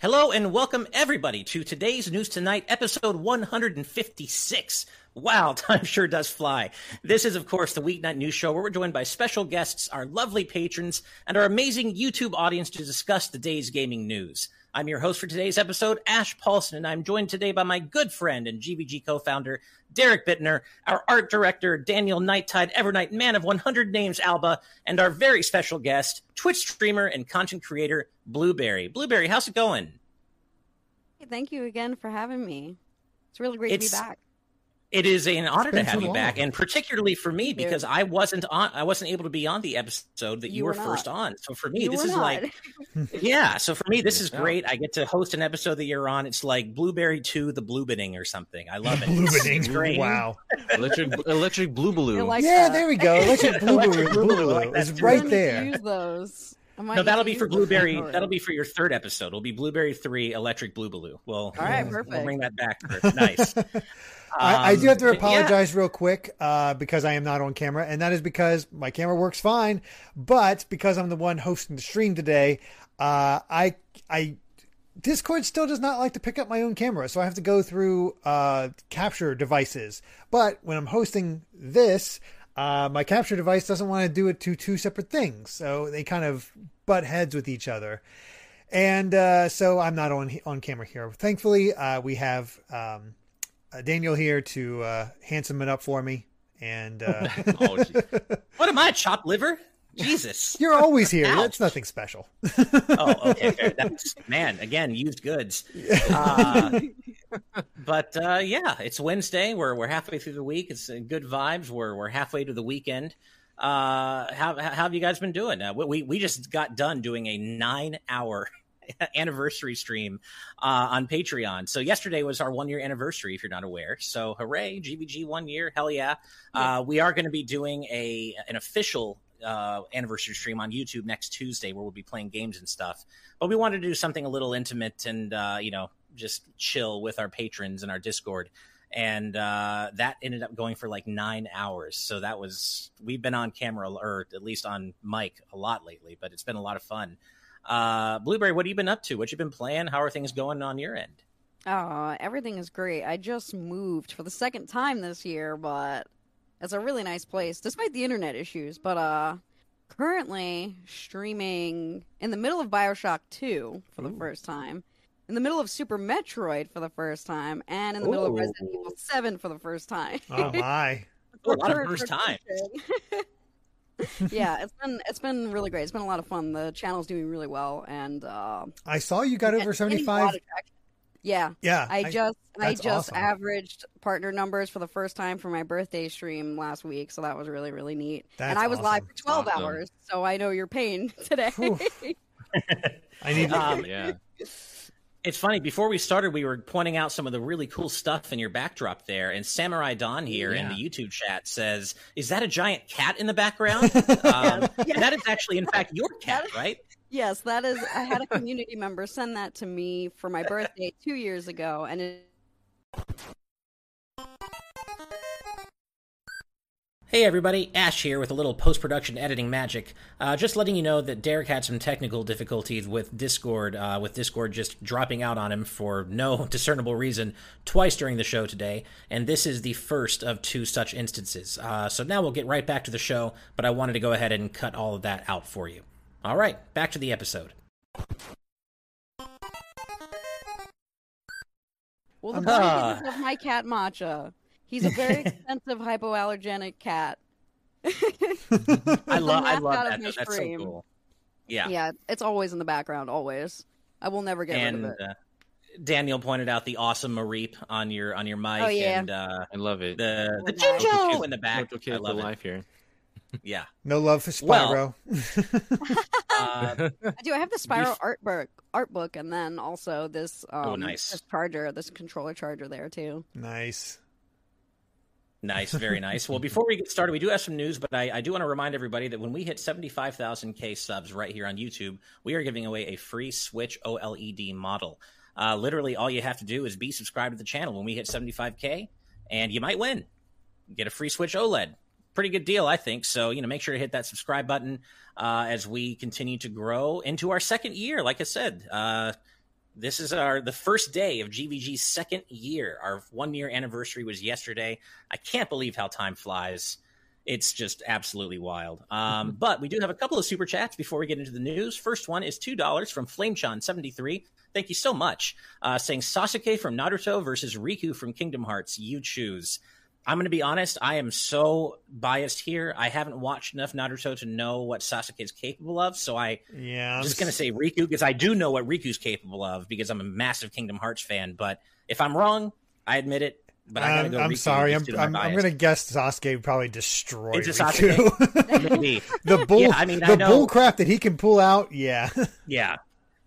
Hello and welcome everybody to today's News Tonight, episode 156. Wow, time sure does fly. This is, of course, the weeknight news show where we're joined by special guests, our lovely patrons, and our amazing YouTube audience to discuss the day's gaming news. I'm your host for today's episode, Ash Paulson, and I'm joined today by my good friend and GVG co-founder, Derek Bittner, our art director, Daniel Nighttide, Evernight Man of 100 Names, Alba, and our very special guest, Twitch streamer and content creator, Blueberry. Blueberry, how's it going? Thank you again for having me. It's really great It's- to be back. It is an honor to have too you back, and particularly for me because I wasn't on. I wasn't able to be on the episode that you, You were were first on. So for me, You this is not. like, yeah. So for me, this is great. I get to host an episode that you're on. It's like Blueberry Two, the Bluebiting or something. I love it. It's, it's great. Wow. electric electric blue balloon. like yeah, that. there we go. Electric Blue Electric Blue, Boogaloo, Blue I like that is too. I right there. Use those. I might No, that'll be for Blueberry. more. That'll be for your third episode. It'll be Blueberry Three, Electric Blue Baloo. Well, All right, we'll perfect. bring that back. For, nice. I, I do have to Um, yeah. apologize real quick uh, because I am not on camera, and that is because my camera works fine, but because I'm the one hosting the stream today, uh, I I Discord still does not like to pick up my own camera, so I have to go through uh, capture devices. But when I'm hosting this, uh, my capture device doesn't want to do it to two separate things, so they kind of butt heads with each other. And uh, so I'm not on on camera here. Thankfully, uh, we have um, uh, Daniel here to uh, handsome it up for me. And uh, Oh. What am I? Chopped liver? Jesus. you're always here. Ouch. That's nothing special. oh, okay. That's man. Again, used goods. Uh, but uh, yeah, it's Wednesday. We're we're halfway through the week. It's uh, good vibes. We're we're halfway to the weekend. Uh, how how have you guys been doing? Uh, we we just got done doing a nine hour anniversary stream uh, on Patreon. So yesterday was our one year anniversary. If you're not aware, so hooray, GVG one year, hell yeah! Uh, we are going to be doing a an official uh, anniversary stream on YouTube next Tuesday, where we'll be playing games and stuff. But we wanted to do something a little intimate and uh, you know just chill with our patrons and our Discord. And uh, that ended up going for like nine hours. So that was we've been on camera or at least on mic a lot lately, but it's been a lot of fun. Uh, Blueberry, what have you been up to? What you been playing? How are things going on your end? Oh, everything is great. I just moved for the second time this year, but it's a really nice place, despite the internet issues. But uh, currently streaming in the middle of Bioshock 2 for the first time, in the middle of Super Metroid for the first time, and in the middle of Resident Evil 7 for the first time. Oh my! Oh, a lot of first time. Yeah, it's been it's been really great. It's been a lot of fun. The channel's doing really well, and uh, I saw you got over seventy five. seventy a lot five. Of traction. Yeah, Yeah, I just I, that's just awesome. averaged partner numbers for the first time for my birthday stream last week, so that was really really neat. That's and I was live for twelve Awesome. hours, so I know your pain today. I need. Um, yeah. It's funny. Before we started, we were pointing out some of the really cool stuff in your backdrop there, and Samurai Don here in the YouTube chat says, "Is that a giant cat in the background?" um, Yeah. That is actually, in fact, your cat, right? Yes, that is. I had a community member send that to me for my birthday two years ago, and it Hey everybody, Ash here with a little post production editing magic. Uh, just letting you know that Derek had some technical difficulties with Discord, uh, with Discord just dropping out on him for no discernible reason twice during the show today, and this is the first of two such instances. Uh, so now we'll get right back to the show, but I wanted to go ahead and cut all of that out for you. All right, back to the episode. well, the Ah. body is of my cat Matcha. He's a very expensive hypoallergenic cat. I love, I love that. my though. That's so cool. Yeah, Yeah, it's always in the background, always. I will never get and rid of it. uh, Daniel pointed out the awesome Mareep on your on your mic, Oh, yeah. and uh, I love it. the the Mojo Jinjo in the back. I Kids for love it. life here. Yeah. no love for Well- Spyro. Uh, I do. I have the Spyro Bef- art book, art book, and then also this. Um, Oh, nice. This charger, this controller charger there too. nice. nice, very nice. Well, before we get started, we do have some news, but I, I do want to remind everybody that when we hit 75,000K subs right here on YouTube, we are giving away a free Switch OLED model. Uh, literally, all you have to do is be subscribed to the channel when we hit 75K, and you might win. Get a free Switch OLED. Pretty good deal, I think. So, you know, make sure to hit that subscribe button uh, as we continue to grow into our second year. Like I said, uh, This is our the first day of GVG's second year. Our one year anniversary was yesterday. I can't believe how time flies. It's just absolutely wild. Um, but we do have a couple of super chats before we get into the news. First one is two dollars from FlameChan73. Thank you so much. Uh, saying Sasuke from Naruto versus Riku from Kingdom Hearts. You choose. I'm going to be honest. I am so biased here. I haven't watched enough Naruto to know what Sasuke is capable of. So I, Yeah, I'm just going to say Riku because I do know what Riku's capable of because I'm a massive Kingdom Hearts fan. But if I'm wrong, I admit it. But I got to I'm, um, go. I'm Riku sorry. I'm, just due to my I'm, I'm going to guess Sasuke probably destroy It's Riku. Maybe. the bull, Yeah, I mean, the bull crap that he can pull out. Yeah, Yeah.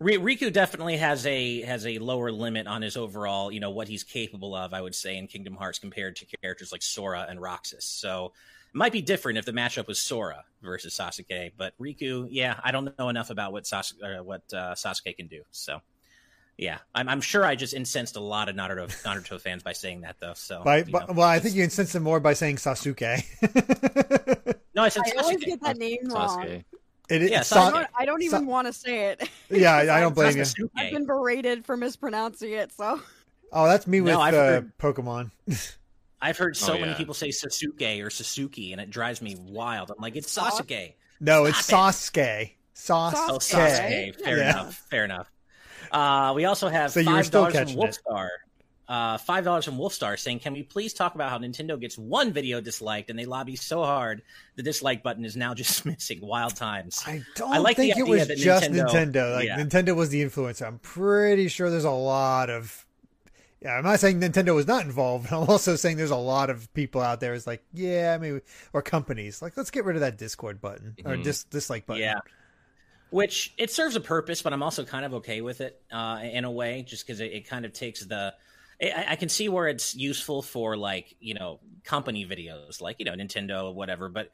R- Riku definitely has a has a lower limit on his overall, you know, what he's capable of, I would say, in Kingdom Hearts compared to characters like Sora and Roxas. So it might be different if the matchup was Sora versus Sasuke, but Riku, yeah, I don't know enough about what Sasuke, uh, what uh, Sasuke can do. So yeah, I'm, I'm sure I just incensed a lot of Naruto Naruto fans by saying that, though. So by, you but, know, well, I think you incense them more by saying Sasuke. no, I said I always Sasuke. get that name wrong. Sasuke. It, Yeah, it's I don't, I don't even want to say it. yeah, I don't blame you. I've been berated for mispronouncing it, so Oh, that's me with No, I've uh, heard- Pokemon. I've heard so Oh, many people say Sasuke or Sasuke, and it drives me wild. I'm like, it's Sasuke. No, it's Stop Sasuke. Sasuke. Oh, Sasuke. Sasuke. Fair Yeah. enough. Fair enough. Uh, we also have So you were five still dollars from catching it. Uh, five dollars from Wolfstar saying, "Can we please talk about how Nintendo gets one video disliked and they lobby so hard the dislike button is now just missing wild times." I don't I like think it was just Nintendo- Nintendo. Like yeah. Nintendo was the influencer. I'm pretty sure there's a lot of. Yeah, I'm not saying Nintendo was not involved. I'm also saying there's a lot of people out there is like, yeah, maybe or companies like, let's get rid of that Discord button or Mhm. dis dislike button. Yeah. Which it serves a purpose, but I'm also kind of okay with it uh, in a way, just because it, it kind of takes the. I, I can see where it's useful for like you know company videos, like you know Nintendo or whatever. But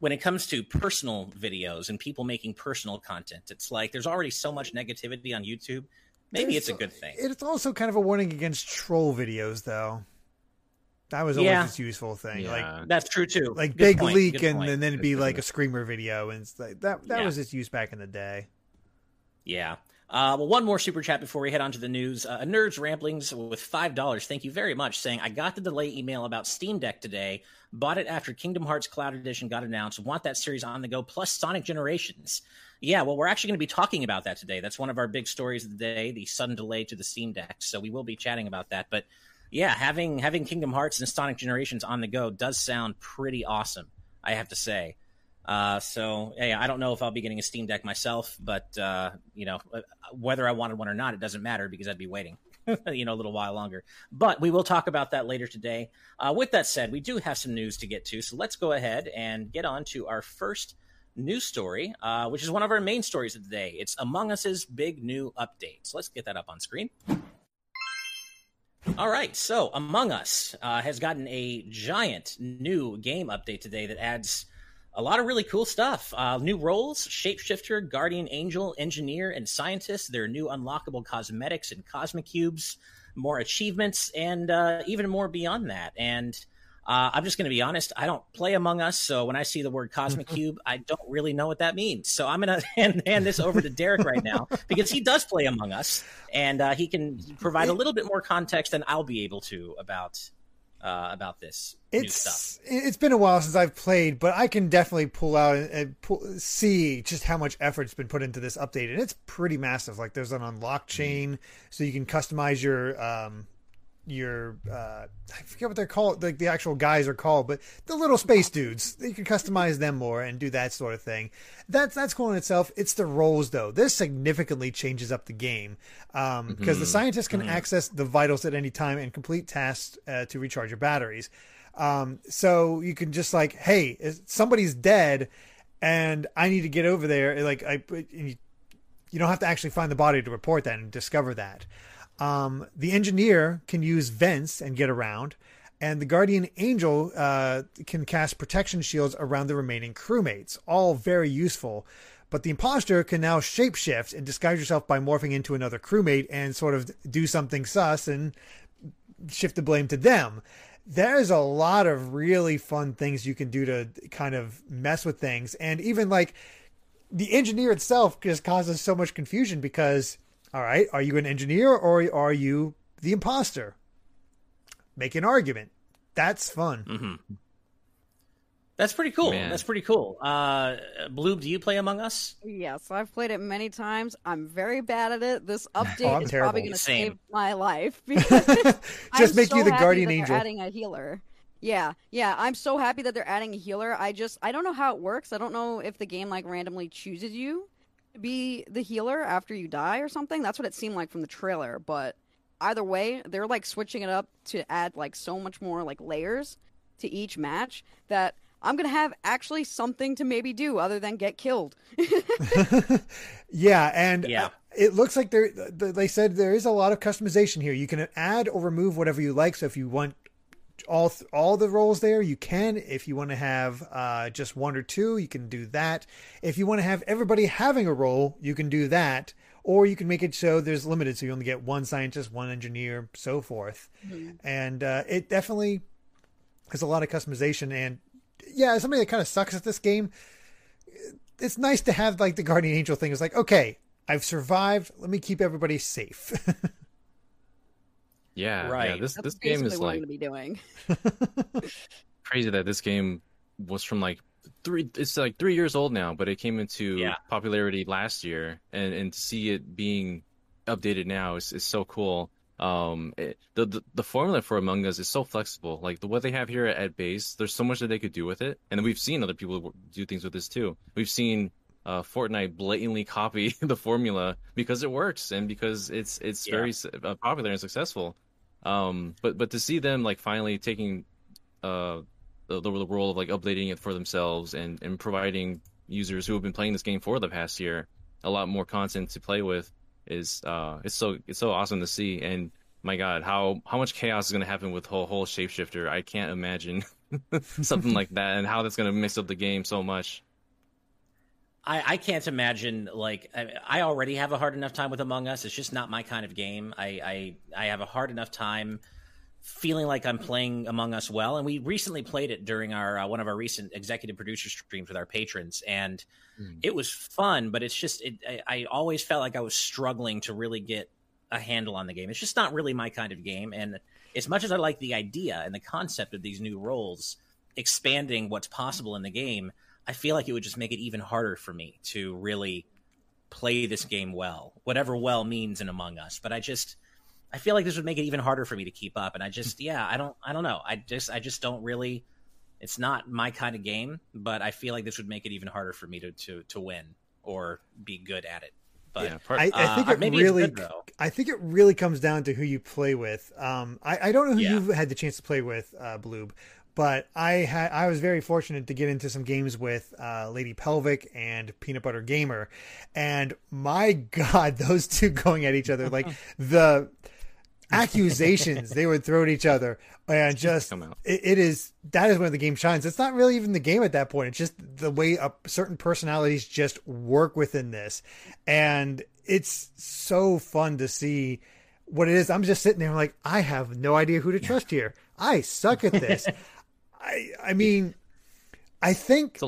when it comes to personal videos and people making personal content, it's like there's already so much negativity on YouTube. Maybe There's- it's a good thing. It's also kind of a warning against troll videos, though. That was always Yeah. this useful thing. Like That's true too. like Good big point, leak good and, point. and then it'd be Good like a screamer video and it's like that that Yeah. was its use back in the day. Yeah. Uh, well, one more super chat before we head on to the news. Uh, Nerds Ramblings with five dollars. Thank you very much. Saying I got the delay email about Steam Deck today. Bought it after Kingdom Hearts Cloud Edition got announced. Want that series on the go plus Sonic Generations. Yeah, well, we're actually going to be talking about that today. That's one of our big stories of the day: the sudden delay to the Steam Deck. So we will be chatting about that. But yeah, having having Kingdom Hearts and Sonic Generations on the go does sound pretty awesome. I have to say. Uh, so yeah, I don't know if I'll be getting a Steam Deck myself, but uh, you know, uh, whether I wanted one or not, it doesn't matter because I'd be waiting, you know, a little while longer. But we will talk about that later today. Uh, with that said, we do have some news to get to, so let's go ahead and get on to our first news story, uh, which is one of our main stories of the day. It's Among Us's big new update. So let's get that up on screen. All right, so Among Us uh, has gotten a giant new game update today that adds a lot of really cool stuff. Uh, new roles Shapeshifter, Guardian Angel, Engineer, and Scientist. There are new unlockable cosmetics and Cosmic Cubes, more achievements, and uh, even more beyond that. And uh, I'm just going to be honest, I don't play Among Us, so when I see the word Cosmic Cube, I don't really know what that means. So I'm going to hand, hand this over to Derek right now because he does play Among Us, and uh, he can provide a little bit more context than I'll be able to about uh, about this. It's it's been a while since I've played, but I can definitely pull out and, and pull, see just how much effort's been put into this update, and it's pretty massive. Like there's an unlock Mm-hmm. chain, so you can customize your um your uh I forget what they're called, like the actual guys are called, but the little space dudes. You can customize them more and do that sort of thing. That's that's cool in itself. It's the roles though. This significantly changes up the game um because the scientists can Mhm. access the vitals at any time and complete tasks uh, to recharge your batteries. Um, so you can just like, hey, somebody's dead, and I need to get over there. Like I, you don't have to actually find the body to report that and discover that. Um, the engineer can use vents and get around, and the guardian angel uh, can cast protection shields around the remaining crewmates. All very useful. But the imposter can now shapeshift and disguise yourself by morphing into another crewmate and sort of do something sus and shift the blame to them. There's a lot of really fun things you can do to kind of mess with things. And even like the engineer itself just causes so much confusion because All right, are you an engineer or are you the imposter? Make an argument. That's fun. Mm-hmm. That's pretty cool. Man. That's pretty cool. Uh, Blue, do you play Among Us? Yes, I've played it many times. I'm very bad at it. This update Oh, is terrible. probably going to save my life because Just I'm make so you the happy guardian that angel. Adding a healer. Yeah, yeah. I'm so happy that they're adding a healer. I just I don't know how it works. I don't know if the game like randomly chooses you to be the healer after you die or something. That's what it seemed like from the trailer. But either way, they're like switching it up to add like so much more like layers to each match that I'm gonna have actually something to maybe do other than get killed. Yeah, and Yeah. it looks like there. They said there is a lot of customization here. You can add or remove whatever you like. So if you want all th- all the roles there, you can. If you want to have uh, just one or two, you can do that. If you want to have everybody having a role, you can do that. Or you can make it so there's limited, so you only get one scientist, one engineer, so forth. And uh, it definitely has a lot of customization. And yeah, as somebody that kind of sucks at this game, it's nice to have like the guardian angel thing. It's like, okay, I've survived. Let me keep everybody safe. Yeah, yeah. Right. This That's this game is what like be doing. crazy that this game was from like three. It's like three years old now, but it came into Yeah. popularity last year, and and to see it being updated now is, is so cool. Um, it, the, the the formula for Among Us is so flexible. Like the what they have here at base, there's so much that they could do with it, and we've seen other people do things with this too. We've seen uh, Fortnite blatantly copy the formula because it works and because it's it's Yeah. very uh, popular and successful. Um, but but to see them like finally taking uh the, the, role of like updating it for themselves and and providing users who have been playing this game for the past year a lot more content to play with is uh it's so it's so awesome to see. And my god how how much chaos is going to happen with whole whole shapeshifter. I can't imagine something like that and how that's going to mix up the game so much I, I can't imagine like I, I already have a hard enough time with Among Us. It's just not my kind of game. I, I I have a hard enough time feeling like I'm playing Among Us well. And we recently played it during our uh, one of our recent executive producer streams with our patrons, and Mm. it was fun. But it's just it, I, I always felt like I was struggling to really get a handle on the game. It's just not really my kind of game. And as much as I like the idea and the concept of these new roles expanding what's possible in the game, I feel like it would just make it even harder for me to really play this game well, whatever well means in Among Us. But I just, I feel like this would make it even harder for me to keep up. And I just, yeah, I don't, I don't know. I just, I just don't really. It's not my kind of game, but I feel like this would make it even harder for me to to to win or be good at it. But yeah part, I, I uh, think it maybe really, good. I think it really comes down to who you play with. Um, I, I don't know who Yeah. you've had the chance to play with, uh, Bloob, but I had, I was very fortunate to get into some games with uh, Lady Pelvic and Peanut Butter Gamer, and my God, those two going at each other like the accusations they would throw at each other. And just it, it is that is when the game shines. It's not really even the game at that point. It's just the way a, certain personalities just work within this. And it's so fun to see what it is. I'm just sitting there like i have no idea who to trust here. I suck at this i i mean i think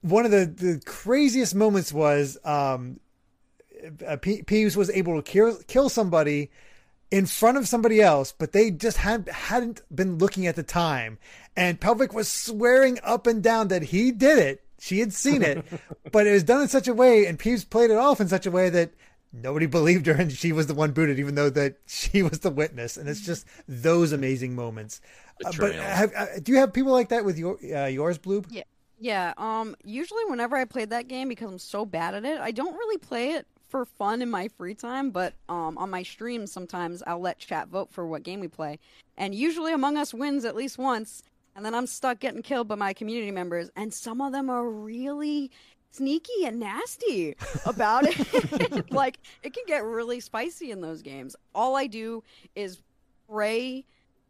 one of the the craziest moments was um uh, Pe- Peeves was able to kill kill somebody in front of somebody else, but they just had hadn't been looking at the time. And Pelvic was swearing up and down that he did it. She had seen it, but it was done in such a way, and Peeves played it off in such a way that nobody believed her, and she was the one booted, even though that she was the witness. And it's just those amazing moments. Uh, but have, uh, do you have people like that with your uh, yours, Bloob? Yeah, um, usually whenever I played that game, because I'm so bad at it, I don't really play it for fun in my free time, but um, on my streams, sometimes I'll let chat vote for what game we play. And usually Among Us wins at least once, and then I'm stuck getting killed by my community members, and some of them are really sneaky and nasty about it. like, it can get really spicy in those games. All I do is pray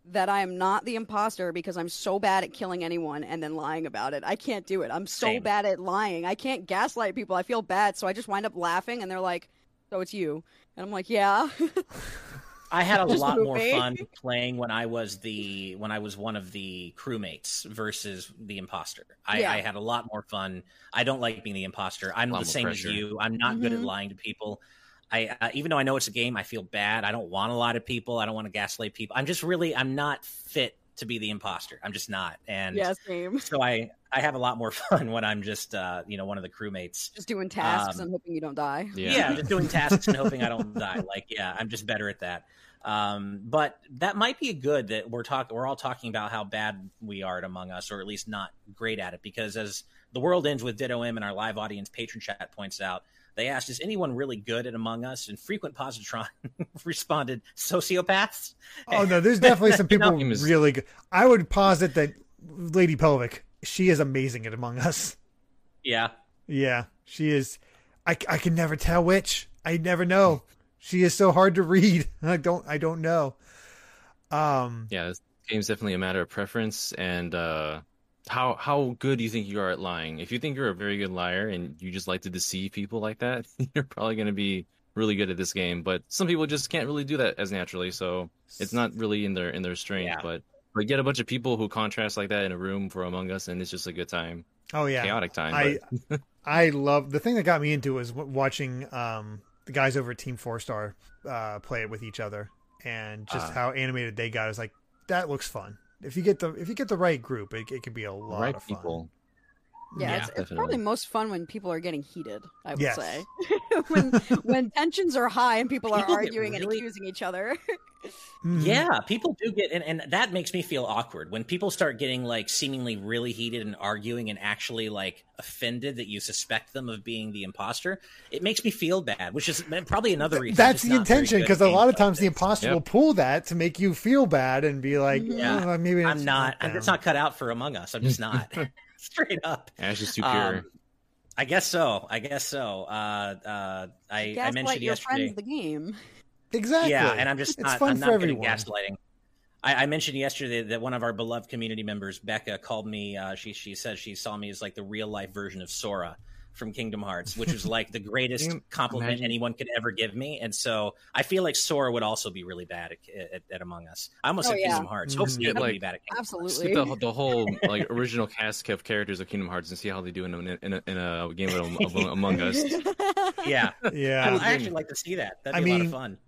that I am not the imposter because I'm so bad at killing anyone and then lying about it. I can't do it. I'm so Same. bad at lying. I can't gaslight people. I feel bad, so I just wind up laughing and they're like, "So it's you." And I'm like, "Yeah." I had a Just lot more movie. fun playing when I was the when I was one of the crewmates versus the imposter. I, Yeah. I had a lot more fun. I don't like being the imposter. I'm the same pressure. as you. I'm not good at Mhm. lying to people. I uh, even though I know it's a game, I feel bad. I don't want a lot of people. I don't want to gaslight people. I'm just really I'm not fit to be the imposter. I'm just not. And Yeah, same. so I I have a lot more fun when I'm just uh, you know one of the crewmates. Just doing tasks Um, and hoping you don't die. Yeah. Yeah. just doing tasks and hoping I don't die. Like yeah, I'm just better at that. Um, but that might be a good that we're talking. We're all talking about how bad we are at Among Us, or at least not great at it. Because as the world ends with Ditto M and our live audience patron chat points out, they asked, "Is anyone really good at Among Us?" And frequent positron responded, "Sociopaths." Oh no, there's definitely some You know? people really good. I would posit that Lady Pelvic, she is amazing at Among Us. Yeah, Yeah, she is. I, I can never tell which. I never know. She is so hard to read. I don't I don't know. Um, Yeah, this game's definitely a matter of preference and uh, how how good do you think you are at lying. If you think you're a very good liar and you just like to deceive people like that, you're probably going to be really good at this game. But some people just can't really do that as naturally, so it's not really in their in their strength. Yeah. But but get a bunch of people who contrast like that in a room for Among Us, and it's just a good time, oh yeah, chaotic time. I I love the thing that got me into was watching um the guys over at Team Four Star uh, play it with each other and just Ah. how animated they got. I was like, that looks fun. If you get the if you get the right group, it, it could be a lot right of fun. people. Yeah, Yeah, it's, it's probably most fun when people are getting heated. I would Yes. say when when tensions are high and people are People get arguing and accusing each other. Mhm. Yeah, people do get, and, and that makes me feel awkward when people start getting like seemingly really heated and arguing and actually like offended that you suspect them of being the imposter. It makes me feel bad, which is probably another reason. I'm That's the intention because a lot of times like the imposter Yep. will pull that to make you feel bad and be like, Yeah. "Oh, maybe I'm not. them." It's not cut out for Among Us. I'm just not. Straight up. Ash is too Um. I guess so. I guess so. Uh, uh, I, I mentioned your yesterday. friends the game. exactly. Yeah, and I'm just it's not. fun I'm not good everyone. at gaslighting. I, I mentioned yesterday that one of our beloved community members, Becca, called me. Uh, she she said she saw me as like the real life version of Sora from Kingdom Hearts, which was like the greatest compliment imagine? anyone could ever give me. And so I feel like Sora would also be really bad at, at, at Among Us. I almost Oh, said yeah. Kingdom Hearts. Mhm. Hopefully, Yeah, like- be bad at Kingdom Absolutely. Skip the, the whole like original cast of characters of Kingdom Hearts and see how they do in a, in a, in a game of, of Among Us. Yeah, Yeah, I, would I actually like to see that. That'd I be a lot of fun.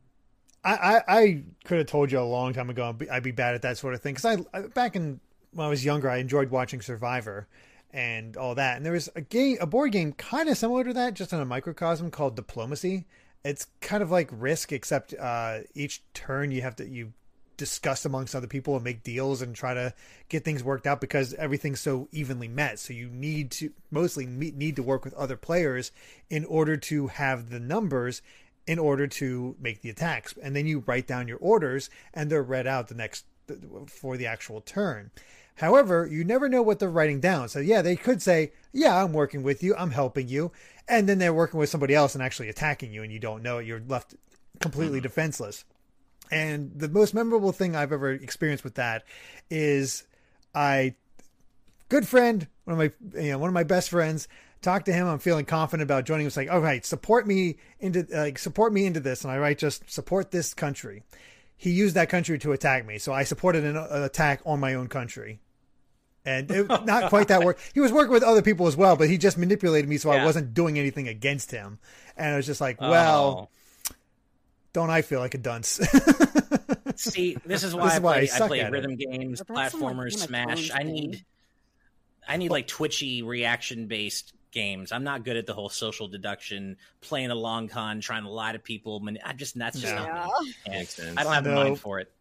I, I, I could have told you a long time ago I'd be, I'd be bad at that sort of thing because I, I back in when I was younger I enjoyed watching Survivor and all that and there was a game a board game kind of similar to that just in a microcosm called Diplomacy. It's kind of like Risk except uh, each turn you have to you discuss amongst other people and make deals and try to get things worked out because everything's so evenly met. So you need to mostly meet, need to work with other players in order to have the numbers in order to make the attacks. And then you write down your orders and they're read out the next for the actual turn. However, you never know what they're writing down. So yeah, they could say, "Yeah, I'm working with you. I'm helping you." And then they're working with somebody else and actually attacking you and you don't know it. You're left completely mm-hmm. defenseless. And the most memorable thing I've ever experienced with that is I good friend, one of my you know, one of my best friends, talk to him. I'm feeling confident about joining. It's like, all right, support me into like support me into this, and I write just support this country. He used that country to attack me, so I supported an, an attack on my own country. And it, not quite that work. He was working with other people as well, but he just manipulated me so I wasn't doing anything against him. And I was just like, oh. well, Oh. don't I feel like a dunce? See, this is why This I is why I play, I suck play at it. rhythm games, But that's some, like, platformers, Smash. I need, I need like twitchy reaction based games. I'm not good at the whole social deduction, playing a long con, trying to lie to people. mani- I just that's just No. not me. Makes sense. I don't have the No. mind for it.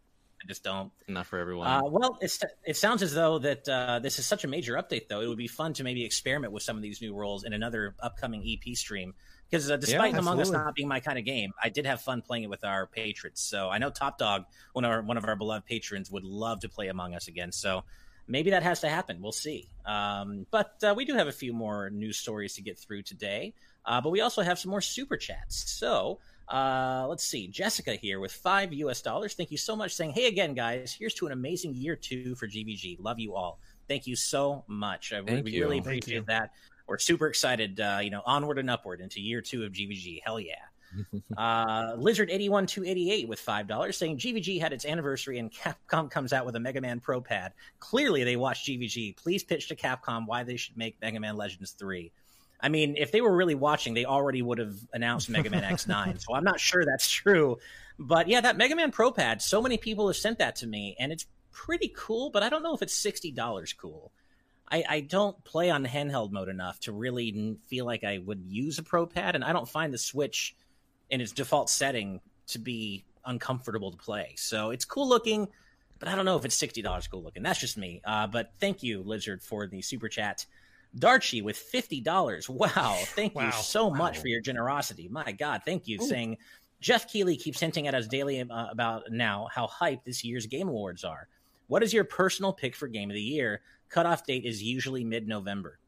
I just don't. Not for everyone. Uh, well, it's, it sounds as though that uh, this is such a major update, though. It would be fun to maybe experiment with some of these new roles in another upcoming EP stream. Because uh, despite Yeah, Among Us not being my kind of game, I did have fun playing it with our patrons. So I know Top Dog, one of our, one of our beloved patrons, would love to play Among Us again. So maybe that has to happen. We'll see. Um, but uh, we do have a few more news stories to get through today. Uh, but we also have some more super chats. So uh, let's see. Jessica here with five US dollars. Thank you so much. Saying, hey again, guys. Here's to an amazing year two for GVG. Love you all. Thank you so much. I Thank we you. really Thank appreciate that. We're super excited. Uh, you know, onward and upward into year two of GVG. Hell yeah. Uh, Lizard eighty one two eighty eight with five dollars saying GVG had its anniversary and Capcom comes out with a Mega Man Pro Pad. Clearly, they watched GVG. Please pitch to Capcom why they should make Mega Man Legends three. I mean, if they were really watching, they already would have announced Mega Man X9. So I'm not sure that's true. But yeah, that Mega Man Pro Pad, so many people have sent that to me, and it's pretty cool, but I don't know if it's $60 cool. I, I don't play on handheld mode enough to really feel like I would use a Pro Pad, and I don't find the Switch in its default setting to be uncomfortable to play. So it's cool looking, but I don't know if it's $60 cool looking. That's just me. Uh, but thank you, Lizard, for the super chat. Darchie with fifty dollars. Wow! Thank Wow. you so Wow. much for your generosity. My God, thank you. Saying Jeff Keighley keeps hinting at us daily uh, about now how hyped this year's Game Awards are. What is your personal pick for Game of the Year? Cutoff date is usually mid-November.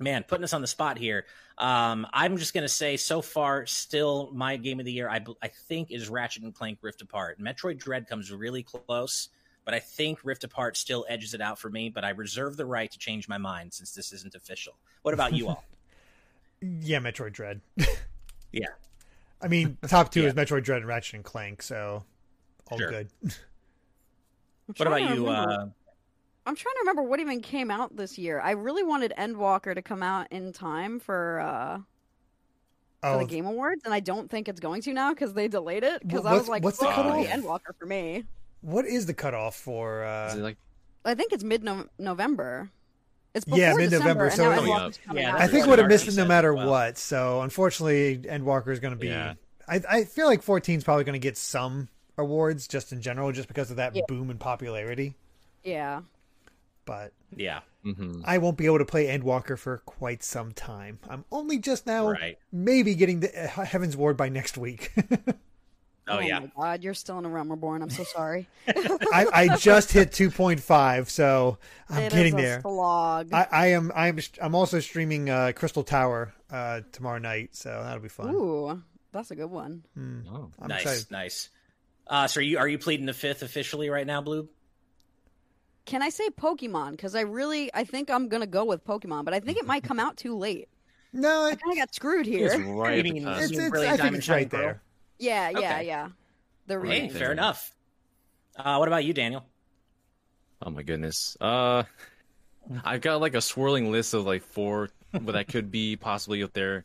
Man, putting us on the spot here. Um, I'm just gonna say, so far, still my Game of the Year. I, I think is Ratchet and Clank Rift Apart. Metroid Dread comes really close but I think Rift Apart still edges it out for me. But I reserve the right to change my mind since this isn't official. What about you all? Yeah, Metroid Dread. Yeah. I mean, top two Yeah. is Metroid Dread and Ratchet and Clank, so all Sure. good. What about you? remember- Uh, I'm trying to remember what even came out this year. I really wanted Endwalker to come out in time for uh for Oh, the Game Awards, and I don't think it's going to now because they delayed it. Because I was like, what's the "Oh, cutoff? Endwalker for me." what is the cutoff for? Is it Uh, like I think it's mid November. It's before Yeah, mid-November, mid-November, so now it- Coming Endwalker's up. coming Yeah, out. I think what would have missed it no matter well. what. So unfortunately, Endwalker is going to be. Yeah. I I feel like 14 is probably going to get some awards just in general, just because of that Yeah. boom in popularity. Yeah, But yeah, mhm. I won't be able to play Endwalker for quite some time. I'm only just now right. maybe getting the uh, Heavensward by next week. Oh, yeah. my God, you're still in a realm reborn. I'm so sorry. I, I just hit 2.5, so I'm It getting there. Slog. I, I am I'm I'm also streaming uh, Crystal Tower uh, tomorrow night, so that'll be fun. Ooh, that's a good one. Hmm. Oh. I'm nice, excited. nice. Uh, so are you are you pleading the fifth officially right now, Blue? Can I say Pokemon? Because I really, I think I'm gonna go with Pokemon, but I think it might come out too late. No, I it, kind of got screwed It's here. right at the mean it's, you it's really I think Diamond it's Shining right Pearl? there. Yeah, yeah, Okay. yeah. The Hey, remake. Right. fair enough. Uh, what about you, Daniel? Oh my goodness. Uh, I've got like a swirling list of like four what that could be possibly up there,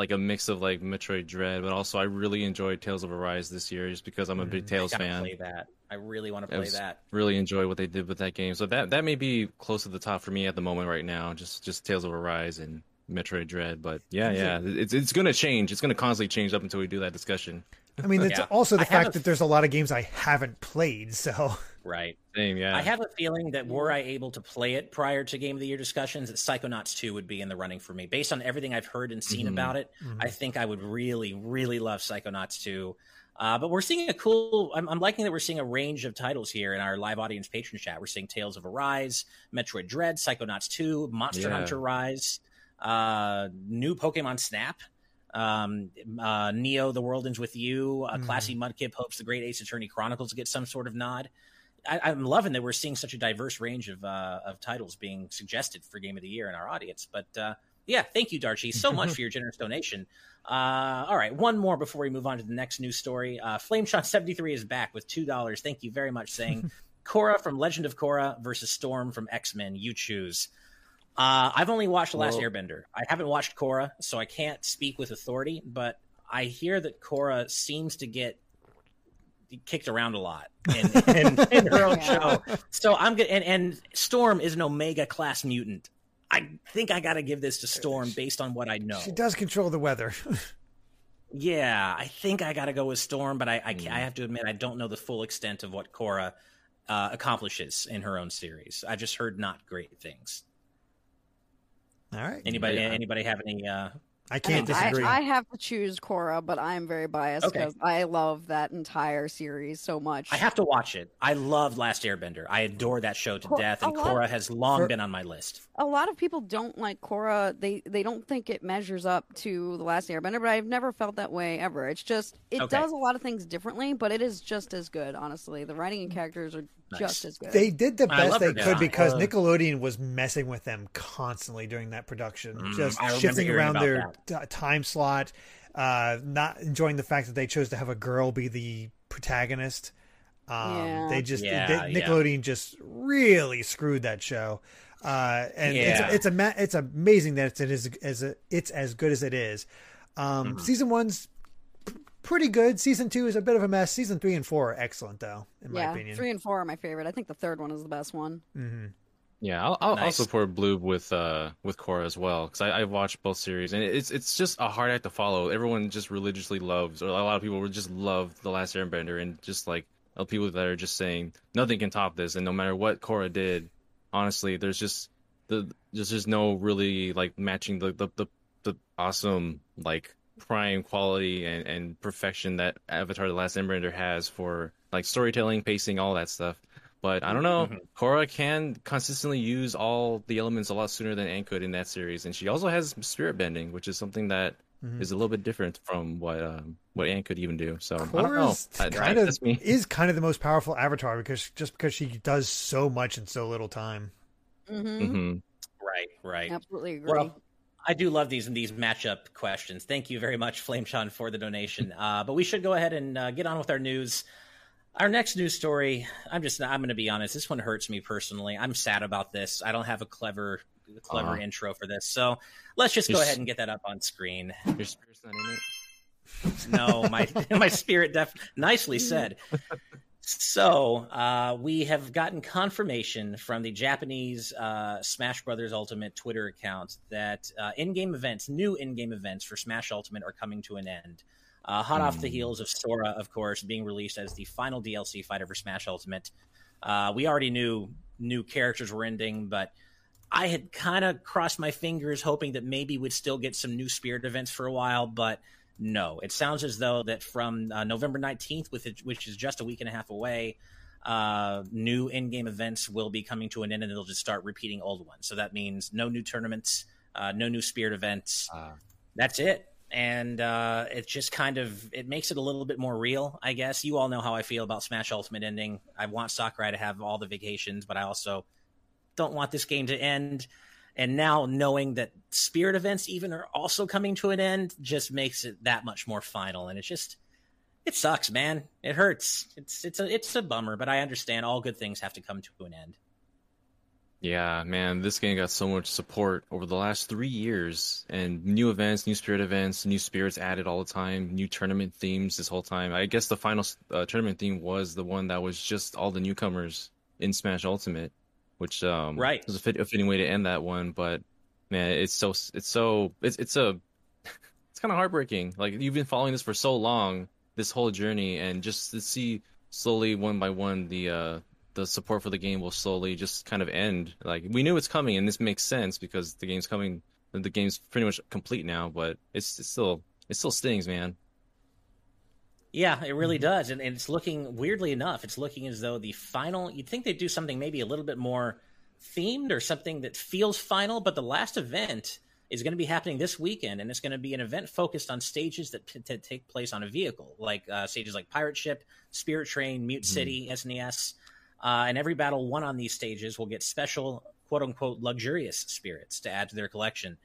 like a mix of like Metroid Dread, but also I really enjoyed Tales of Arise this year just because I'm a big mm-hmm. Tales I fan. play that. I really want to I play was that. Really enjoy what they did with that game. So that that may be close to the top for me at the moment right now. Just just Tales of Arise and Metroid Dread. But yeah, yeah, it's it's gonna change. It's gonna constantly change up until we do that discussion. I mean, it's Yeah. also the I have fact that there's a lot of games I haven't played, so Right. Same, yeah. I have a feeling that were I able to play it prior to Game of the Year discussions, that Psychonauts 2 would be in the running for me. Based on everything I've heard and seen Mhm. about it, Mhm. I think I would really, really love Psychonauts 2. Uh, but we're seeing a cool. I'm, I'm liking that we're seeing a range of titles here in our live audience patron chat. We're seeing Tales of Arise, Metroid Dread, Psychonauts 2, Monster Yeah. Hunter Rise, uh, new Pokemon Snap, um, uh, Neo: The World Ends with You, uh, Mhm. Classy Mudkip hopes the Great Ace Attorney Chronicles get some sort of nod. I, I'm loving that we're seeing such a diverse range of uh, of titles being suggested for Game of the Year in our audience. But uh, yeah, thank you, Darcy, so much for your generous donation. Uh, all right, one more before we move on to the next news story. Uh, FlameShot73 is back with two dollars. Thank you very much. Saying Korra from Legend of Korra versus Storm from X Men. You choose. Uh, I've only watched The Last Airbender. I haven't watched Korra, so I can't speak with authority. But I hear that Korra seems to get kicked around a lot in, in, in her own Yeah. show. So I'm good. And, and Storm is an Omega class mutant. I think I got to give this to Storm based on what I know. she does control the weather. Yeah, I think I got to go with Storm, but I I, Mm. I have to admit I don't know the full extent of what Korra uh, accomplishes in her own series. I just heard not great things. All right, Anybody Yeah. anybody have any? Uh, I I, can't mean, I, disagree. I have to choose Korra, but I'm very biased Okay. because I love that entire series so much. I have to watch it. I love Last Airbender. I adore that show to Cor- death, and a lot- Korra has long For- been on my list. a lot of people don't like Korra. They they don't think it measures up to the Last Airbender, but I've never felt that way ever. It's just it Okay. does a lot of things differently, but it is just as good. Honestly, the writing and mm. characters are Nice. just as good. They did the best they could design. because Uh, Nickelodeon was messing with them constantly during that production, Mm, just shifting around their t- time slot, uh, not enjoying the fact that they chose to have a girl be the protagonist. Um, Yeah. They just Yeah, they, yeah. Nickelodeon just really screwed that show. Uh, and Yeah. it's it's a it's amazing that it's it is as it's as good as it is. Um, Mhm. Season one's p- pretty good. Season two is a bit of a mess. Season three and four are excellent, though, in my opinion. yeah, three and four are my favorite. I think the third one is the best one. hmm Yeah, I'll, I'll, I'll support Bloob with uh with Korra as well because I I've watched both series and it's it's just a hard act to follow. Everyone just religiously loves, or a lot of people would just love the Last Airbender, and just like people that are just saying nothing can top this, and no matter what Korra did, honestly, there's just the there's just no really like matching the the the, the awesome like prime quality and and perfection that Avatar: The Last Airbender has for like storytelling, pacing, all that stuff. But I don't know. Mhm. Korra can consistently use all the elements a lot sooner than Aang could in that series, and she also has spirit bending, which is something that is Mhm. a little bit different from what um, what Aang could even do. So I don't know. Korra's I- I- of me. is kind of the most powerful avatar because just because she does so much in so little time. Mm-hmm. hmm Right, right. Absolutely agree. Well, I do love these these matchup questions. Thank you very much, Flameshon, for the donation. Uh, but we should go ahead and uh, get on with our news. Our next news story. I'm just. I'm going to be honest. This one hurts me personally. I'm sad about this. I don't have a clever, clever Aw. intro for this. So let's just go ahead and get that up on screen. Your spirit's not in it. No, my my spirit def nicely said. So uh, we have gotten confirmation from the Japanese uh, Smash Brothers Ultimate Twitter account that uh, in-game events, new in-game events for Smash Ultimate, are coming to an end. Uh, hot off the Hmm. heels of Sora, of course, being released as the final DLC fighter for Smash Ultimate. Uh, we already knew new characters were ending, but I had kind of crossed my fingers, hoping that maybe we'd still get some new Spirit events for a while, but no. It sounds as though that from uh, November 19th, with it, which is just a week and a half away, uh, new in-game events will be coming to an end, and they'll just start repeating old ones. So that means no new tournaments, uh, no new Spirit events. Ah. That's it. And uh, it just kind of it makes it a little bit more real, I guess. You all know how I feel about Smash Ultimate ending. I want Sakurai to have all the vacations, but I also don't want this game to end. And now knowing that spirit events even are also coming to an end just makes it that much more final. And it just it sucks, man. It hurts. It's it's a it's a bummer, but I understand all good things have to come to an end. Yeah, man, this game got so much support over the last three years, and new events, new spirit events, new spirits added all the time, new tournament themes this whole time. I guess the final uh, tournament theme was the one that was just all the newcomers in Smash Ultimate, which um, Right. was a, fit, a fitting way to end that one. But man, it's so it's so it's it's a it's kind of heartbreaking. Like you've been following this for so long, this whole journey, and just to see slowly one by one the uh the support for the game will slowly just kind of end. Like we knew it's coming, and this makes sense because the game's coming. The game's pretty much complete now, but it's, it's still it still stings, man. Yeah, it really does, and, and it's looking weirdly enough. It's looking as though the final. You'd think they'd do something maybe a little bit more themed or something that feels final, but the last event is going to be happening this weekend, and it's going to be an event focused on stages that, that take place on a vehicle, like uh, stages like Pirate Ship, Spirit Train, Mute City, SNES, uh, and every battle won on these stages will get special "quote unquote" luxurious spirits to add to their collection,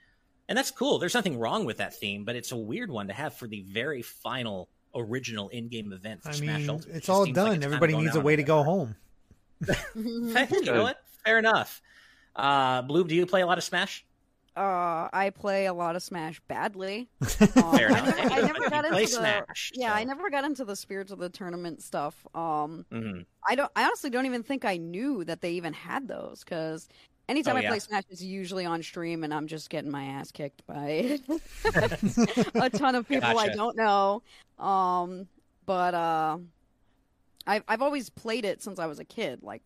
and that's cool. There's nothing wrong with that theme, but it's a weird one to have for the very final original in-game event for I Smash mean, Ultimate. It's just all seems like done. it's kinda Everybody needs a way to go home. You know what? Fair enough. Uh, Blue, do you play a lot of Smash? Uh, I play a lot of Smash badly. Um, Fair I enough. never, I never got into the Smash, yeah. I never got into the spirits of the tournament stuff. Um, Mhm. I don't. I honestly don't even think I knew that they even had those because anytime Oh, I play Smash, it's usually on stream, and I'm just getting my ass kicked by a ton of people I don't know. Um, but uh, I've I've always played it since I was a kid, like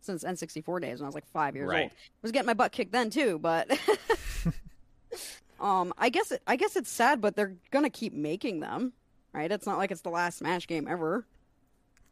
since N64 days when I was like five years Right. old. I was getting my butt kicked then too, but. Um, I guess it, I guess it's sad, but they're gonna keep making them, right? It's not like it's the last Smash game ever.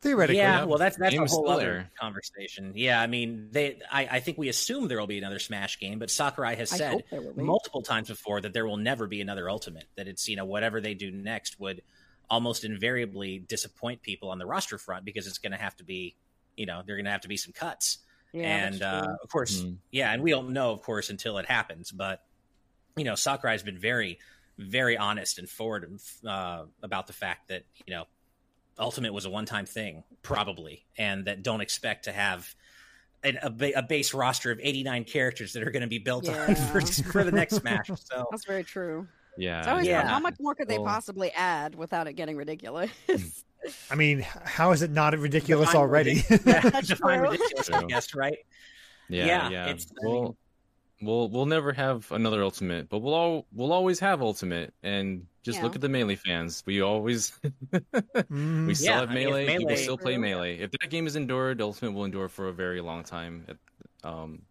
Theoretically, Yeah, yeah. well, that's that's a whole still other there. conversation. Yeah, I mean, they. I, I think we assume there will be another Smash game, but Sakurai has I said hope there will be. multiple times before that there will never be another Ultimate. That it's you know whatever they do next would almost invariably disappoint people on the roster front because it's going to have to be, you know, they're going to have to be some cuts. Yeah, and uh, of course, Mm. yeah, and we don't know, of course, until it happens. But you know, Sakurai has been very, very honest and forward uh, about the fact that you know, Ultimate was a one-time thing, probably, and that don't expect to have a, a, base roster of 89 characters that are going to be built Yeah. on for, for the next Smash. So That's very true. Yeah, It's always Yeah. fun. How much more could they Well- possibly add without it getting ridiculous? Hmm. I mean, how is it not ridiculous Define already? Yeah, That's define true. ridiculous, I guess, right? yeah, yeah, yeah. it's- I we'll, mean- we'll we'll never have another ultimate, but we'll all we'll always have ultimate. And just Yeah. look at the melee fans. We always we Mm, still Yeah, have I mean, melee. People Melee- still play melee. If that game is endured, ultimate will endure for a very long time. Um,